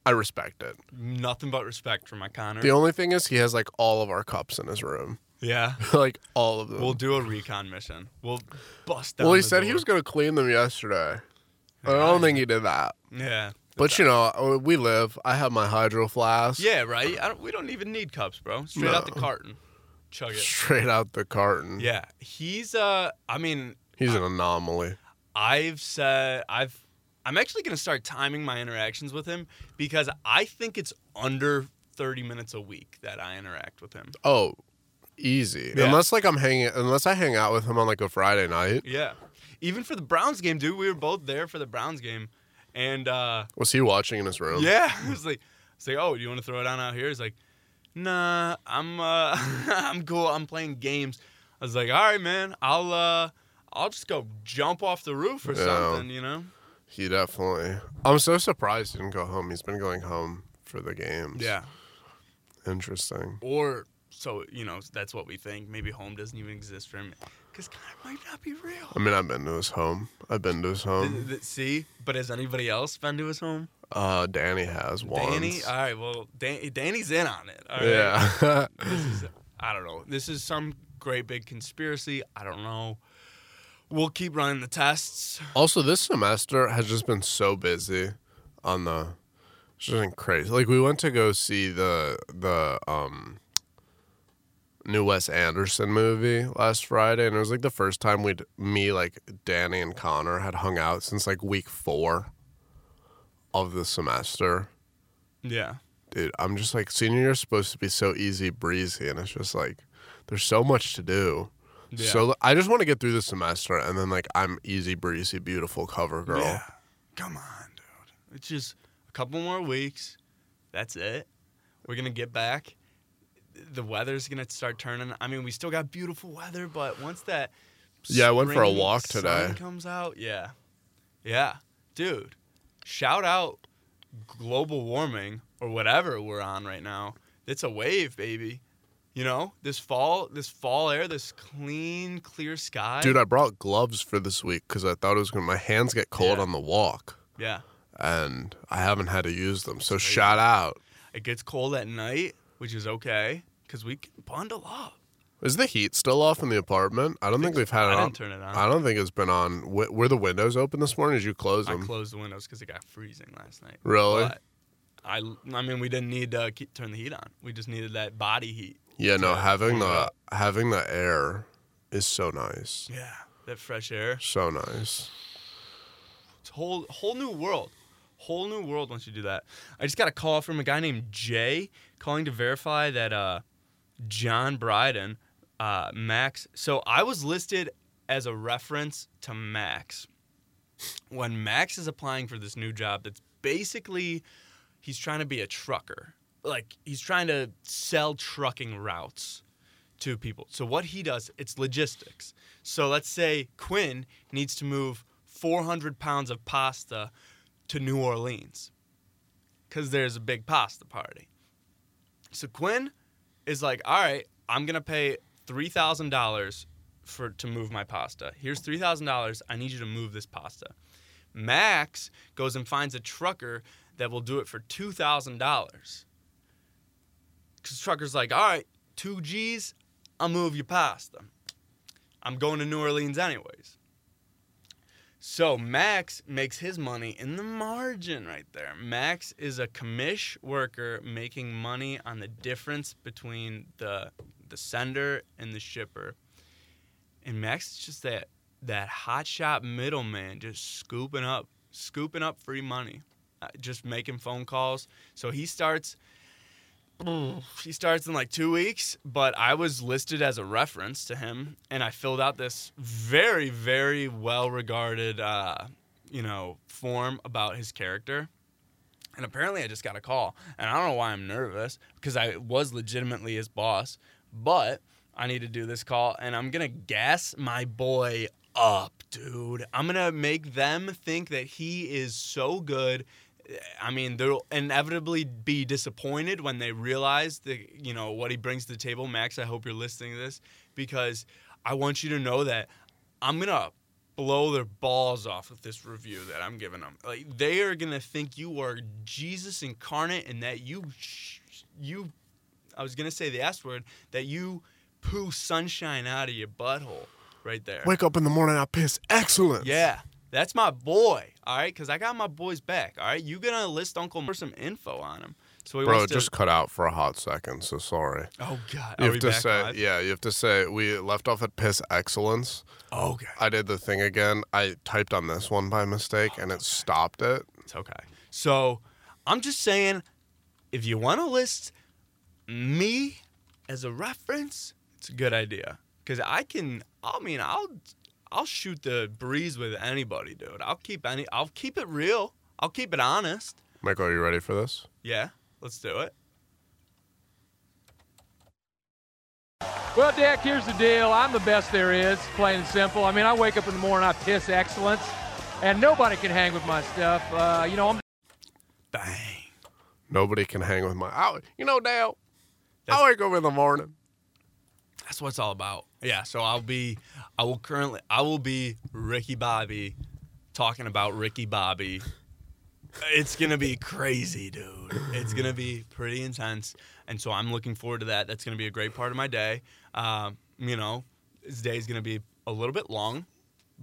I respect it. Nothing but respect for my Connor. The only thing is he has like all of our cups in his room, yeah. like all of them. We'll do a recon mission. We'll bust down well, he said he was gonna clean them yesterday. I don't think he did that. Yeah. But you know, uh, we live. I have my hydro flask. Yeah, right. I don't, we don't even need cups, bro. Straight out the carton, chug it. Straight out the carton. Yeah, he's. Uh, I mean, He's an anomaly. I've said I've. I'm actually gonna start timing my interactions with him because I think it's under 30 minutes a week that I interact with him. Oh, easy. Yeah. Unless like I'm hanging unless I hang out with him on like a Friday night. Yeah, even for the Browns game, dude. We were both there for the Browns game, and uh, Was he watching in his room? yeah, it was like, it's like, oh, do you want to throw it down out here? He's like, nah, I'm, uh, I'm cool. I'm playing games. I was like, all right, man, I'll, uh, I'll just go jump off the roof or Yeah. something, you know? He definitely. I'm so surprised he didn't go home. He's been going home for the games. Yeah. Interesting. Or so you know, that's what we think. Maybe home doesn't even exist for him because Connor might not be real. I mean, I've been to his home. I've been to his home. th- See, but has anybody else been to his home? Uh, Danny has once. Danny. All right. Well, Dan- Danny's in on it. Right? yeah. this is I don't know. This is some great big conspiracy. I don't know. We'll keep running the tests. Also, this semester has just been so busy on the. It's just been crazy. Like we went to go see the the um new Wes Anderson movie last Friday, and it was like the first time we'd me like Danny and Connor had hung out since like week four of the semester. Yeah. Dude, I'm just like senior year's supposed to be so easy breezy, and it's just like there's so much to do. Yeah. So I just want to get through the semester, and then like I'm easy breezy, beautiful cover girl. Yeah. Come on, dude. It's just a couple more weeks. That's it. We're gonna get back. The weather's gonna start turning. I mean, we still got beautiful weather, but once that Yeah, I went for a walk sun today. Comes out, yeah, yeah, dude. Shout out global warming or whatever we're on right now. It's a wave, baby. You know, this fall, this fall air, this clean, clear sky. Dude, I brought gloves for this week because I thought it was to, my hands get cold Yeah. on the walk yeah, and I haven't had to use them. So shout out. it gets cold at night, which is okay because we can bundle up. Is the heat still off in the apartment? I don't think we've had I it on. didn't turn it on. I don't think it's been on. Were the windows open this morning? Did you close them? I them? closed the windows because it got freezing last night. Really? But I, I mean, we didn't need to keep, turn the heat on. We just needed that body heat. yeah, no. Having warm it the up. having the air is so nice. Yeah, that fresh air. So nice. It's a whole whole new world. Whole new world once you do that. I just got a call from a guy named Jay calling to verify that uh, John Bryden, uh, Max. So I was listed as a reference to Max. When Max is applying for this new job, that's basically he's trying to be a trucker. Like he's trying to sell trucking routes to people. So what he does, it's logistics. So let's say Quinn needs to move 400 pounds of pasta to New Orleans because there's a big pasta party. So Quinn is like, all right, I'm gonna pay three thousand dollars for to move my pasta. Here's three thousand dollars. I need you to move this pasta. Max goes and finds a trucker that will do it for two thousand dollars. Cause trucker's like, all right, two G's, I'll move your pasta. I'm going to New Orleans anyways. So Max makes his money in the margin right there. Max is a commish worker making money on the difference between the the sender and the shipper. and Max is just that that hot shot middleman, just scooping up, scooping up free money, uh, just making phone calls. So he starts. He starts in like two weeks, but I was listed as a reference to him, and I filled out this very, very well regarded, uh, you know, form about his character. And apparently, I just got a call, and I don't know why I'm nervous because I was legitimately his boss, but I need to do this call, and I'm gonna gas my boy up, dude. I'm gonna make them think that he is so good. I mean, they'll inevitably be disappointed when they realize the you know what he brings to the table. Max, I hope you're listening to this because I want you to know that I'm gonna blow their balls off with this review that I'm giving them. Like they are gonna think you are Jesus incarnate and that you you I was gonna say the S word that you poo sunshine out of your butthole right there. Wake up in the morning, I piss excellence. Yeah, that's my boy. All right, because I got my boy's back. All right, you gonna list Uncle for some info on him. So Bro, to. just cut out for a hot second, so sorry. oh God, You are have to say, live? yeah, you have to say, we left off at piss excellence. Oh, okay, I did the thing again. I typed on this one by mistake and it stopped it. it's okay. So I'm just saying, if you want to list me as a reference, it's a good idea because I can. I mean, I'll I'll shoot the breeze with anybody, dude. I'll keep any. I'll keep it real. I'll keep it honest. Michael, are you ready for this? Yeah, let's do it. Well, Dak, here's the deal. I'm the best there is, plain and simple. I mean, I wake up in the morning, I piss excellence, and nobody can hang with my stuff. Uh, you know, I'm Bang. Nobody can hang with my. I, you know, Dale, I wake up in the morning. That's what it's all about. Yeah. So I'll be. I will currently. I will be Ricky Bobby, talking about Ricky Bobby. It's gonna be crazy, dude. It's gonna be pretty intense, and so I'm looking forward to that. That's gonna be a great part of my day. Um, you know, this day is gonna be a little bit long,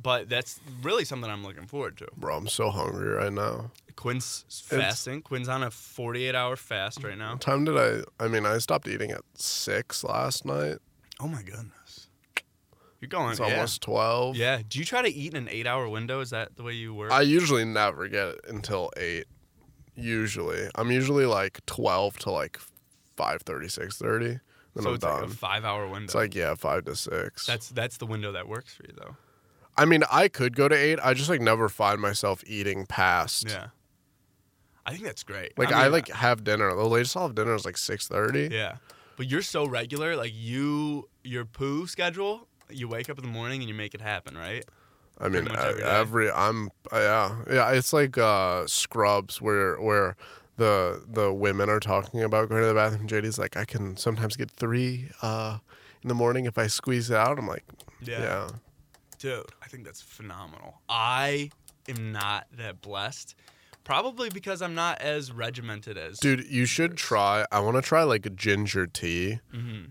but that's really something I'm looking forward to. Bro, I'm so hungry right now. Quinn's fasting. Quinn's on a 48 hour fast right now. What time did I? I mean, I stopped eating at six last night. Oh my goodness. You're going. It's yeah. almost twelve. Yeah. Do you try to eat in an eight hour window? Is that the way you work? I usually never get it until eight. Usually, I'm usually like twelve to like 5.30, 6.30. Then so I'm it's done. like a five hour window. it's like yeah, five to six. that's that's the window that works for you though. I mean, I could go to eight. I just like never find myself eating past. Yeah. I think that's great. Like I, mean, like have dinner. The latest I'll have dinner is like six thirty. Yeah. But you're so regular, like you your poo schedule, you wake up in the morning and you make it happen, right? I mean, every every I'm uh, yeah yeah. It's like uh, Scrubs where where the the women are talking about going to the bathroom. JD's like, I can sometimes get three uh, in the morning if I squeeze it out. I'm like, yeah. Dude, I think that's phenomenal. I am not that blessed. Probably because I'm not as regimented as Dude, you should try. I want to try like a ginger tea Mhm.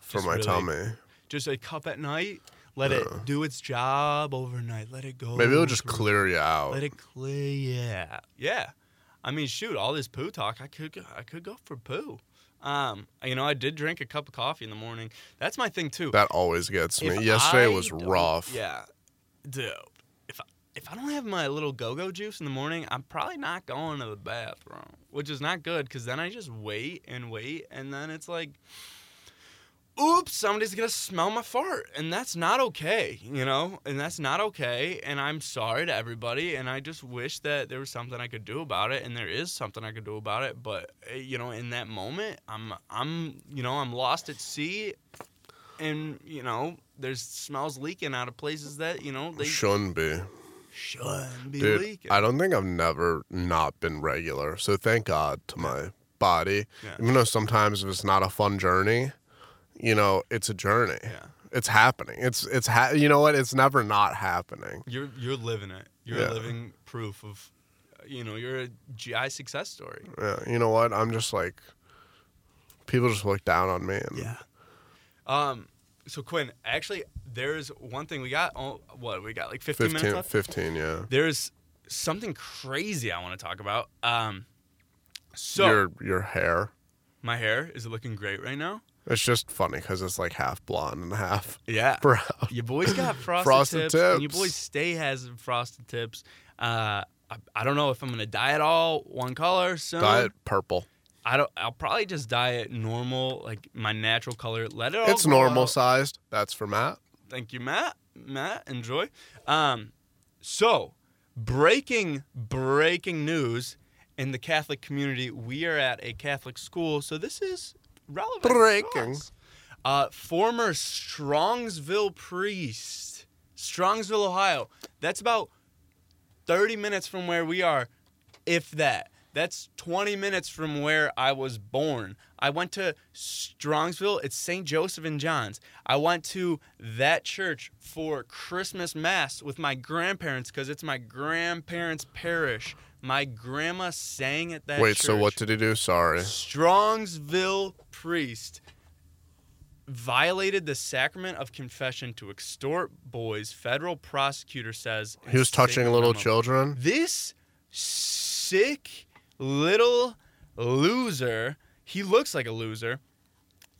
for Just my really- tummy. just a cup at night. Let it do its job overnight. Let it go. Maybe it'll just through- clear you out. Let it clear. Yeah, yeah. I mean, shoot, all this poo talk, I could go, I could go for poo. Um, you know, I did drink a cup of coffee in the morning. That's my thing too. That always gets me. If Yesterday I was rough. Yeah, dude. If I, don't have my little go-go juice in the morning, I'm probably not going to the bathroom, which is not good because then I just wait and wait, and then it's like, oops, somebody's gonna smell my fart, and that's not okay, you know, and that's not okay, and I'm sorry to everybody, and I just wish that there was something I could do about it, and there is something I could do about it, but eh, you know, in that moment, I'm I'm you know I'm lost at sea, and you know there's smells leaking out of places that you know they Shouldn't be. Shouldn't be Dude, leaking. I don't think I've never not been regular. So thank God to my body. Yeah. Even though sometimes if it's not a fun journey, you know, it's a journey. Yeah. It's happening. It's it's ha- you know what? It's never not happening. You're you're living it. You're Yeah. living proof of, you know, you're a GI success story. Yeah. You know what? I'm just like people just look down on me and Yeah. Um. So Quinn, actually, there's one thing we got. Oh, what we got? Like 15, 15, minutes left. 15 yeah. There's something crazy I want to talk about. Um. So your your hair. My hair is it looking great right now? It's just funny because it's like half blonde and half Yeah. brown. Your boy's got frosted, Frosted tips, and your tips. boy Stay has frosted tips. Uh, I, I don't know if I'm gonna dye it all one color So Dye it purple. I don't. I'll probably just dye it normal, like my natural color. Let it all. It's normal out. sized. That's for Matt. Thank you, Matt. Matt, enjoy. Um, so breaking breaking news in the Catholic community. We are at a Catholic school, so this is relevant. Breaking. Uh, former Strongsville priest, Strongsville, Ohio. That's about 30 minutes from where we are, if that. That's 20 minutes from where I was born. I went to Strongsville. It's St. Joseph and John's. I went to that church for Christmas Mass with my grandparents because it's my grandparents' parish. My grandma sang at that Wait, so what did he do? Sorry. Strongsville priest violated the sacrament of confession to extort boys. Federal prosecutor says He was touching little children. This sick little loser. He looks like a loser.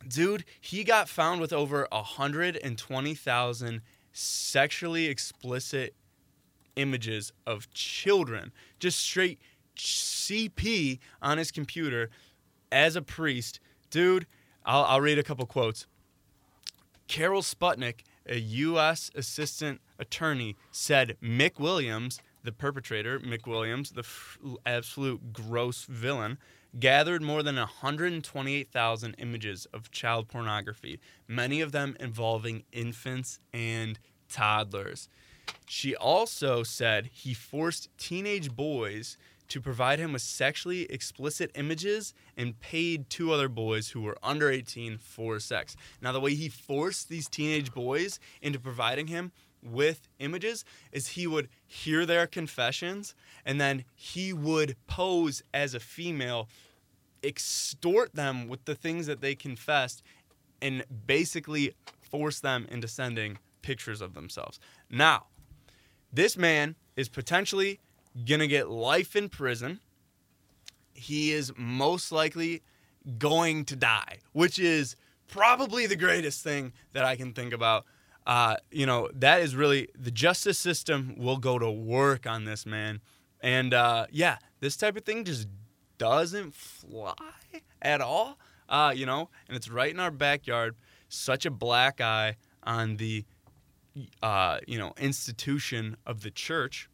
Dude, he got found with over 120,000 sexually explicit images of children. Just straight CP on his computer as a priest. Dude, I'll, I'll read a couple quotes. Carol Skutnik, a U.S. assistant attorney, said McWilliams, the perpetrator, McWilliams, the f- absolute gross villain, gathered more than 128,000 images of child pornography, many of them involving infants and toddlers. She also said he forced teenage boys to provide him with sexually explicit images and paid two other boys who were under 18 for sex. Now, the way he forced these teenage boys into providing him with images is he would hear their confessions and then he would pose as a female, extort them with the things that they confessed, and basically force them into sending pictures of themselves. Now, this man is potentially gonna get life in prison. He is most likely going to die, which is probably the greatest thing that I can think about. Uh, you know, that is really the justice system will go to work on this man. And uh, yeah, this type of thing just doesn't fly at all. Uh, you know, and it's right in our backyard. Such a black eye on the uh, you know, institution of the church.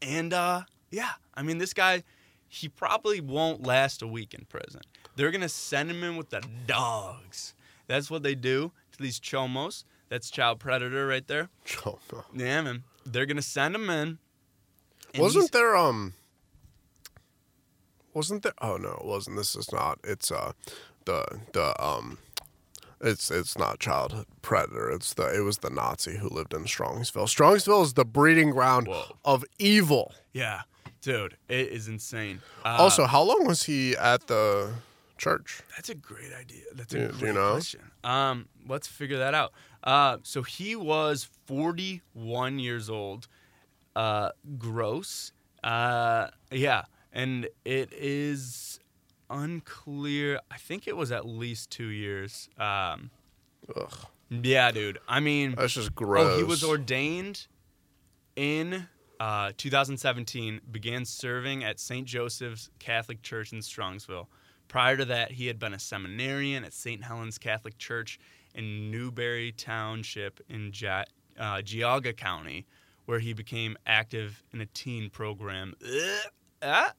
And uh, yeah, I mean, this guy, he probably won't last a week in prison. They're gonna send him in with the dogs. That's what they do to these chomos. That's child predator right there. Oh, no. Yeah, man. They're gonna send him in. Wasn't he's- there um wasn't there oh no, it wasn't. This is not. It's uh the the um it's it's not child predator. It's the it was the Nazi who lived in Strongsville. Strongsville is the breeding ground Whoa. of evil. Yeah, dude, it is insane. Uh, also, how long was he at the church? That's a great idea. That's a do great you know? question. Um, let's figure that out. Uh, so he was 41 years old. Uh, gross. Uh, yeah, and it is unclear. I think it was at least two years. Um, Ugh, yeah, dude. I mean, that's just gross. Oh, he was ordained in uh, 2017, began serving at St. Joseph's Catholic Church in Strongsville. Prior to that, he had been a seminarian at St. Helens Catholic Church in Newbury Township in ja- uh, Geauga County, where he became active in a teen program. Ugh. Ah.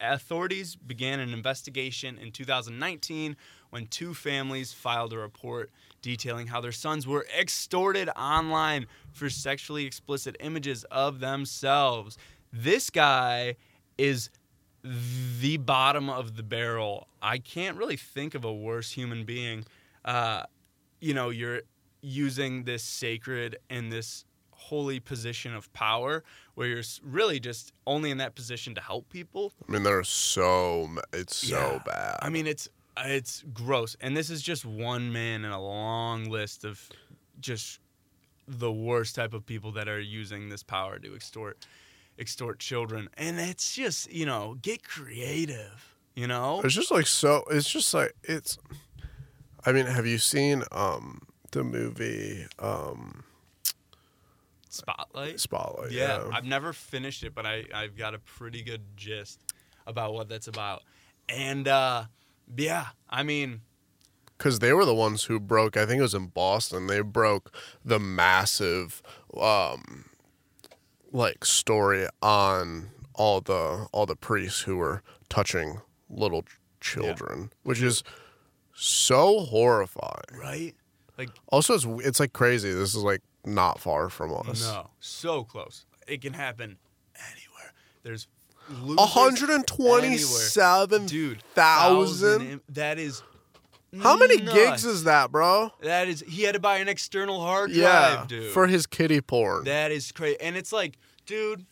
Authorities began an investigation in 2019 when two families filed a report detailing how their sons were extorted online for sexually explicit images of themselves. This guy is the bottom of the barrel. I can't really think of a worse human being. Uh, you know, you're using this sacred and this holy position of power where you're really just only in that position to help people I mean, there's so ma- it's so Yeah. bad. I mean, it's it's gross, and this is just one man in a long list of just the worst type of people that are using this power to extort extort children, and it's just you know get creative, You know? It's just like so. It's just like it's. I mean, have you seen um the movie um Spotlight. Spotlight? Yeah, I've never finished it, but I I've got a pretty good gist about what that's about. And uh yeah, I mean, because they were the ones who broke. I think it was in Boston. They broke the massive, um, like story on all the all the priests who were touching little children, which is so horrifying. right? Like Also, it's it's like crazy. This is like not far from us. no, so close. It can happen anywhere. There's A hundred and twenty-seven dude thousand. That is How many nuts. gigs is that, bro? that? Is he had to buy an external hard Yeah, drive, dude? for his kitty porn. That is crazy. And it's like, dude,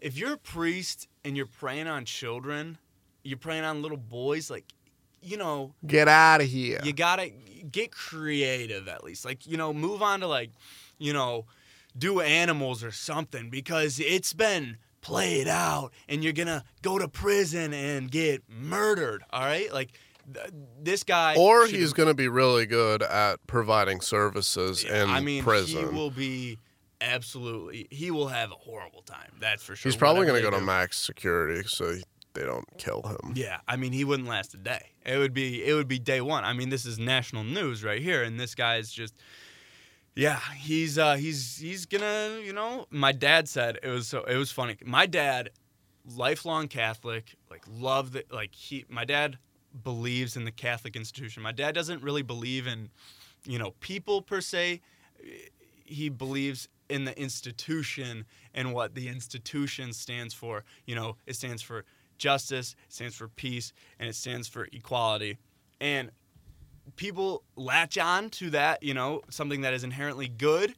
if you're a priest and you're praying on children, you're praying on little boys, like, you know, Get out of here. you gotta get creative at least. Like, you know, move on to like, you know, do animals or something because it's been played out and you're gonna go to prison and get murdered. All right, like th- this guy, or should- he's going to be really good at providing services Yeah, in I mean, prison. he will be absolutely. He will have a horrible time. That's for sure. He's probably going to they go to max security so he- they don't kill him. Yeah, I mean, he wouldn't last a day. It would be it would be day one. I mean, this is national news right here, and this guy's just. Yeah, he's uh he's he's gonna you know. My dad said it was so it was funny. My dad, lifelong Catholic, like loved. Like he, my dad believes in the Catholic institution. My dad doesn't really believe in, you know, people per se. He believes in the institution and what the institution stands for. You know, it stands for justice, it stands for peace, and it stands for equality. And people latch on to that, you know, something that is inherently good,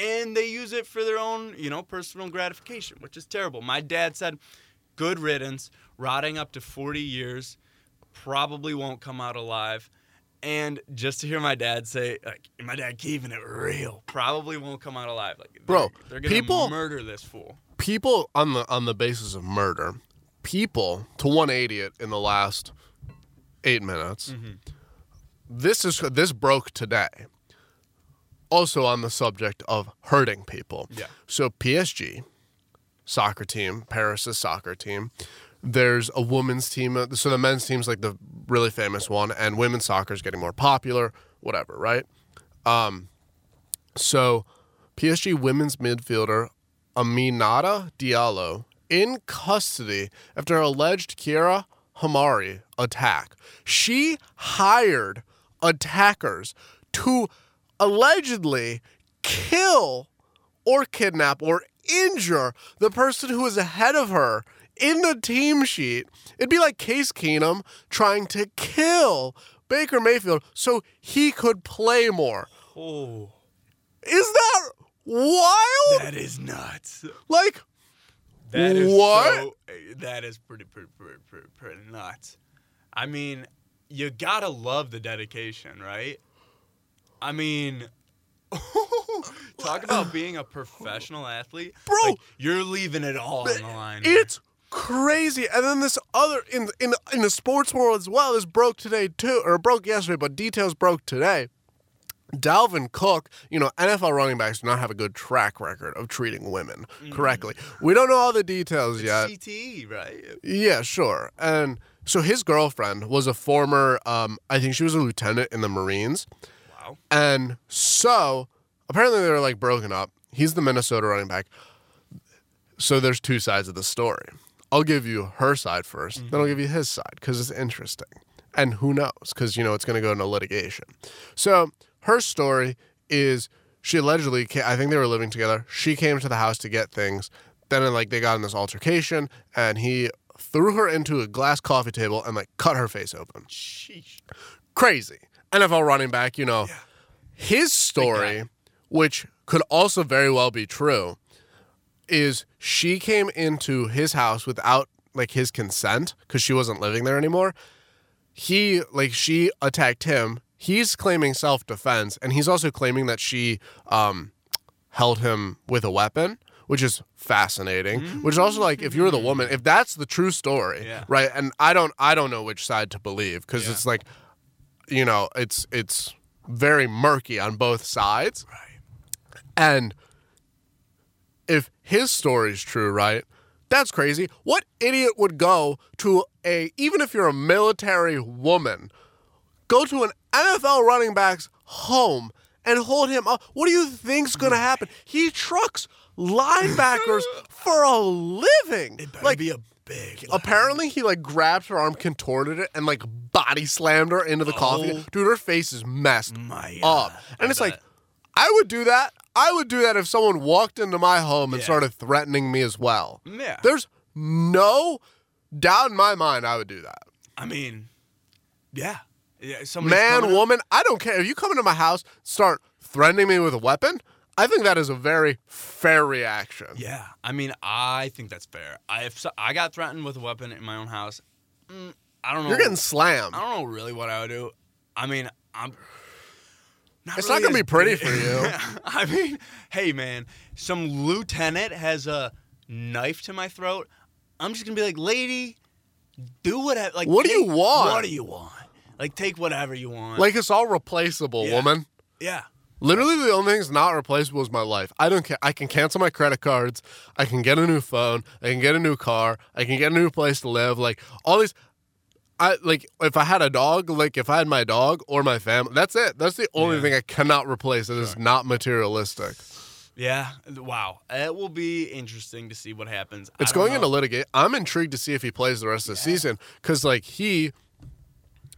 and they use it for their own, you know, personal gratification, which is terrible. My dad said, good riddance, rotting up to 40 years, probably won't come out alive. And just to hear my dad say, like, my dad keeping it real, probably won't come out alive. Like, Bro, they're, they're gonna people- murder this fool. People on the on the basis of murder, people to 180 it in the last 8 minutes. Mm-hmm. This is this broke today. Also on the subject of hurting people. Yeah. So PSG soccer team, Paris's soccer team. There's a women's team. uh, So the men's team's like the really famous one, and women's soccer is getting more popular. Whatever, right? Um, so PSG women's midfielder Aminata Diallo in custody after alleged Kheira Hamraoui attack. She hired attackers to allegedly kill or kidnap or injure the person who is ahead of her in the team sheet. It'd be like Case Keenum trying to kill Baker Mayfield so he could play more. Oh, Is that wild? that is nuts. like, That is What? so. Eh, that is pretty, pretty, pretty, pretty, pretty nuts. I mean, you gotta love the dedication, right? I mean, talk about being a professional athlete, Bro. Like, you're leaving it all on the line. it's crazy. And then this other in in in the sports world as well. This broke today too, or broke yesterday, but details broke today. Dalvin Cook, you know, NFL running backs do not have a good track record of treating women correctly. We don't know all the details yet. CTE, right? Yeah, sure. And so his girlfriend was a former, um, I think she was a lieutenant in the Marines. Wow. And so apparently they were like broken up. He's the Minnesota running back. So there's two sides of the story. I'll give you her side 1st then I'll give you his side because it's interesting. And who knows? Because, you know, it's going to go into litigation. So her story is she allegedly, ca- I think they were living together. She came to the house to get things. Then, uh, like, they got in this altercation and he threw her into a glass coffee table and, like, cut her face open Sheesh. crazy. NFL running back, you know. His story, which could also very well be true, is she came into his house without like his consent because she wasn't living there anymore. He like she attacked him. He's claiming self defense, and he's also claiming that she um, held him with a weapon, which is fascinating. Which is also like if you're the woman, if that's the true story, Yeah. right? And I don't I don't know which side to believe because Yeah. it's like, you know, it's it's very murky on both sides. Right. And if his story's true, right? That's crazy. What idiot would go to a even if you're a military woman, go to an NFL running back's home and hold him up? What do you think's gonna mm. happen? He trucks linebackers for a living. It better Like be a big. apparently he like grabbed her arm, contorted it, and like body slammed her into the oh. coffee. Oh. Dude, her face is messed My up. And I it's like. I would do that. I would do that if someone walked into my home and Yeah. started threatening me as well. Yeah. There's no doubt in my mind I would do that. I mean, yeah. Yeah. Man, woman, I don't care. If you come into my house, start threatening me with a weapon, I think that is a very fair reaction. Yeah, I mean, I think that's fair. I if so, I got threatened with a weapon in my own house, mm, I don't know. You're getting slammed. I don't know really what I would do. I mean, I'm. It's really not gonna be pretty for you. I mean, hey man, some lieutenant has a knife to my throat. I'm just gonna be like, lady, do whatever. Like, What do you want? What do you want? Like, take whatever you want. Like it's all replaceable, Yeah. woman. yeah, Literally, the only thing that's not replaceable is my life. I don't care. I can cancel my credit cards. I can get a new phone. I can get a new car. I can get a new place to live. Like all these. I like if I had a dog, like if I had my dog or my family, that's it. That's the only Yeah. thing I cannot replace. It is not materialistic. yeah. Wow, it will be interesting to see what happens. It's going know. into litigate. I'm intrigued to see if he plays the rest of the season because, like, he.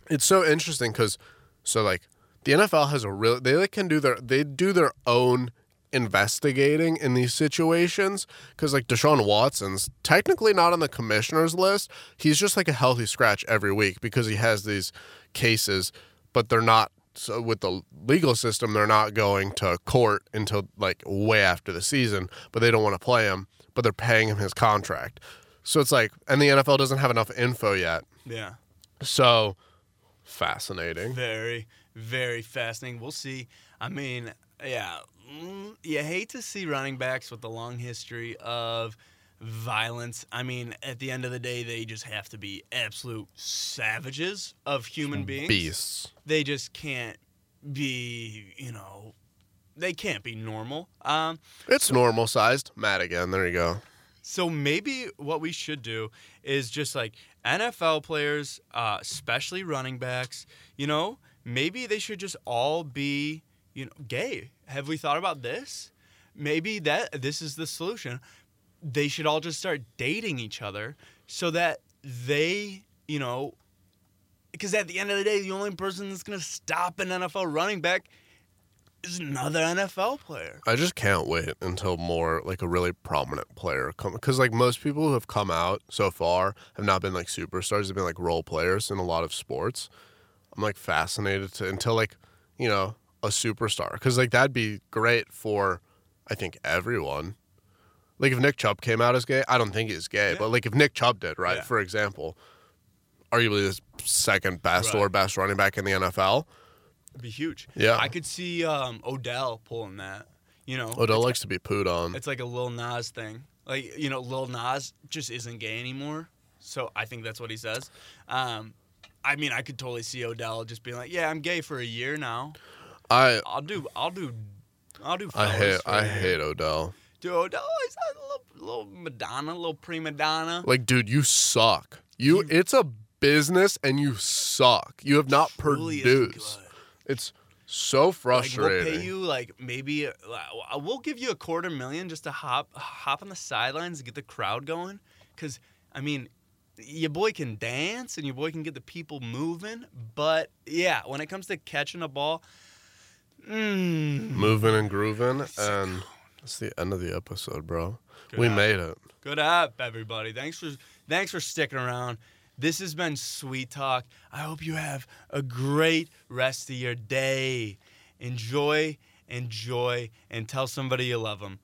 It's so interesting because, so like, the NFL has a real. They like can do their. They do their own investigating in these situations because like Deshaun Watson's technically not on the commissioner's list. He's just like a healthy scratch every week because he has these cases, but they're not. So with the legal system, they're not going to court until like way after the season, but they don't want to play him, but they're paying him his contract. So it's like, and the NFL doesn't have enough info yet. Yeah. So fascinating. Very, very fascinating. We'll see. I mean, yeah, mm, you hate to see running backs with a long history of violence. I mean, at the end of the day, they just have to be absolute savages of human beings. Beasts. They just can't be, you know, they can't be normal. Um, It's normal sized. Matt again. There you go. So maybe what we should do is just like NFL players, uh, especially running backs, you know, maybe they should just all be, you know, gay. Have we thought about this? Maybe that this is the solution. They should all just start dating each other so that they, you know, because at the end of the day, the only person that's going to stop an NFL running back is another NFL player. I just can't wait until more like a really prominent player come because like most people who have come out so far have not been like superstars. They've been like role players in a lot of sports. I'm like fascinated to until like you know a superstar because like that'd be great for I think everyone. Like if Nick Chubb came out as gay, I don't think he's gay, Yeah. but like if Nick Chubb did, right? Yeah. For example, arguably the second best or best running back in the NFL. It'd be huge. Yeah. I could see um, Odell pulling that. You know, Odell likes to be pooed on. it's like a Lil Nas thing. Like you know, Lil Nas just isn't gay anymore. So I think that's what he says. Um, I mean, I could totally see Odell just being like, "Yeah, I'm gay for a year now. I I'll do, I'll do, I'll do." I fellas hate for I a year." hate Odell. Dude, Odell is a little, little Madonna, little prima donna. Like, dude, you suck. You it's a business and you suck. You have not Truly isn't produced. Good. It's so Like frustrating. we'll pay you like maybe uh, we'll give you a quarter million just to hop hop on the sidelines to get the crowd going. Cause I mean, your boy can dance and your boy can get the people moving. But yeah, when it comes to catching a ball, mm, Moving and grooving, and it's the end of the episode, bro. we job. made it. good up everybody. Thanks for thanks for sticking around. This has been Sweet Talk. I hope you have a great rest of your day. Enjoy, enjoy, and tell somebody you love them.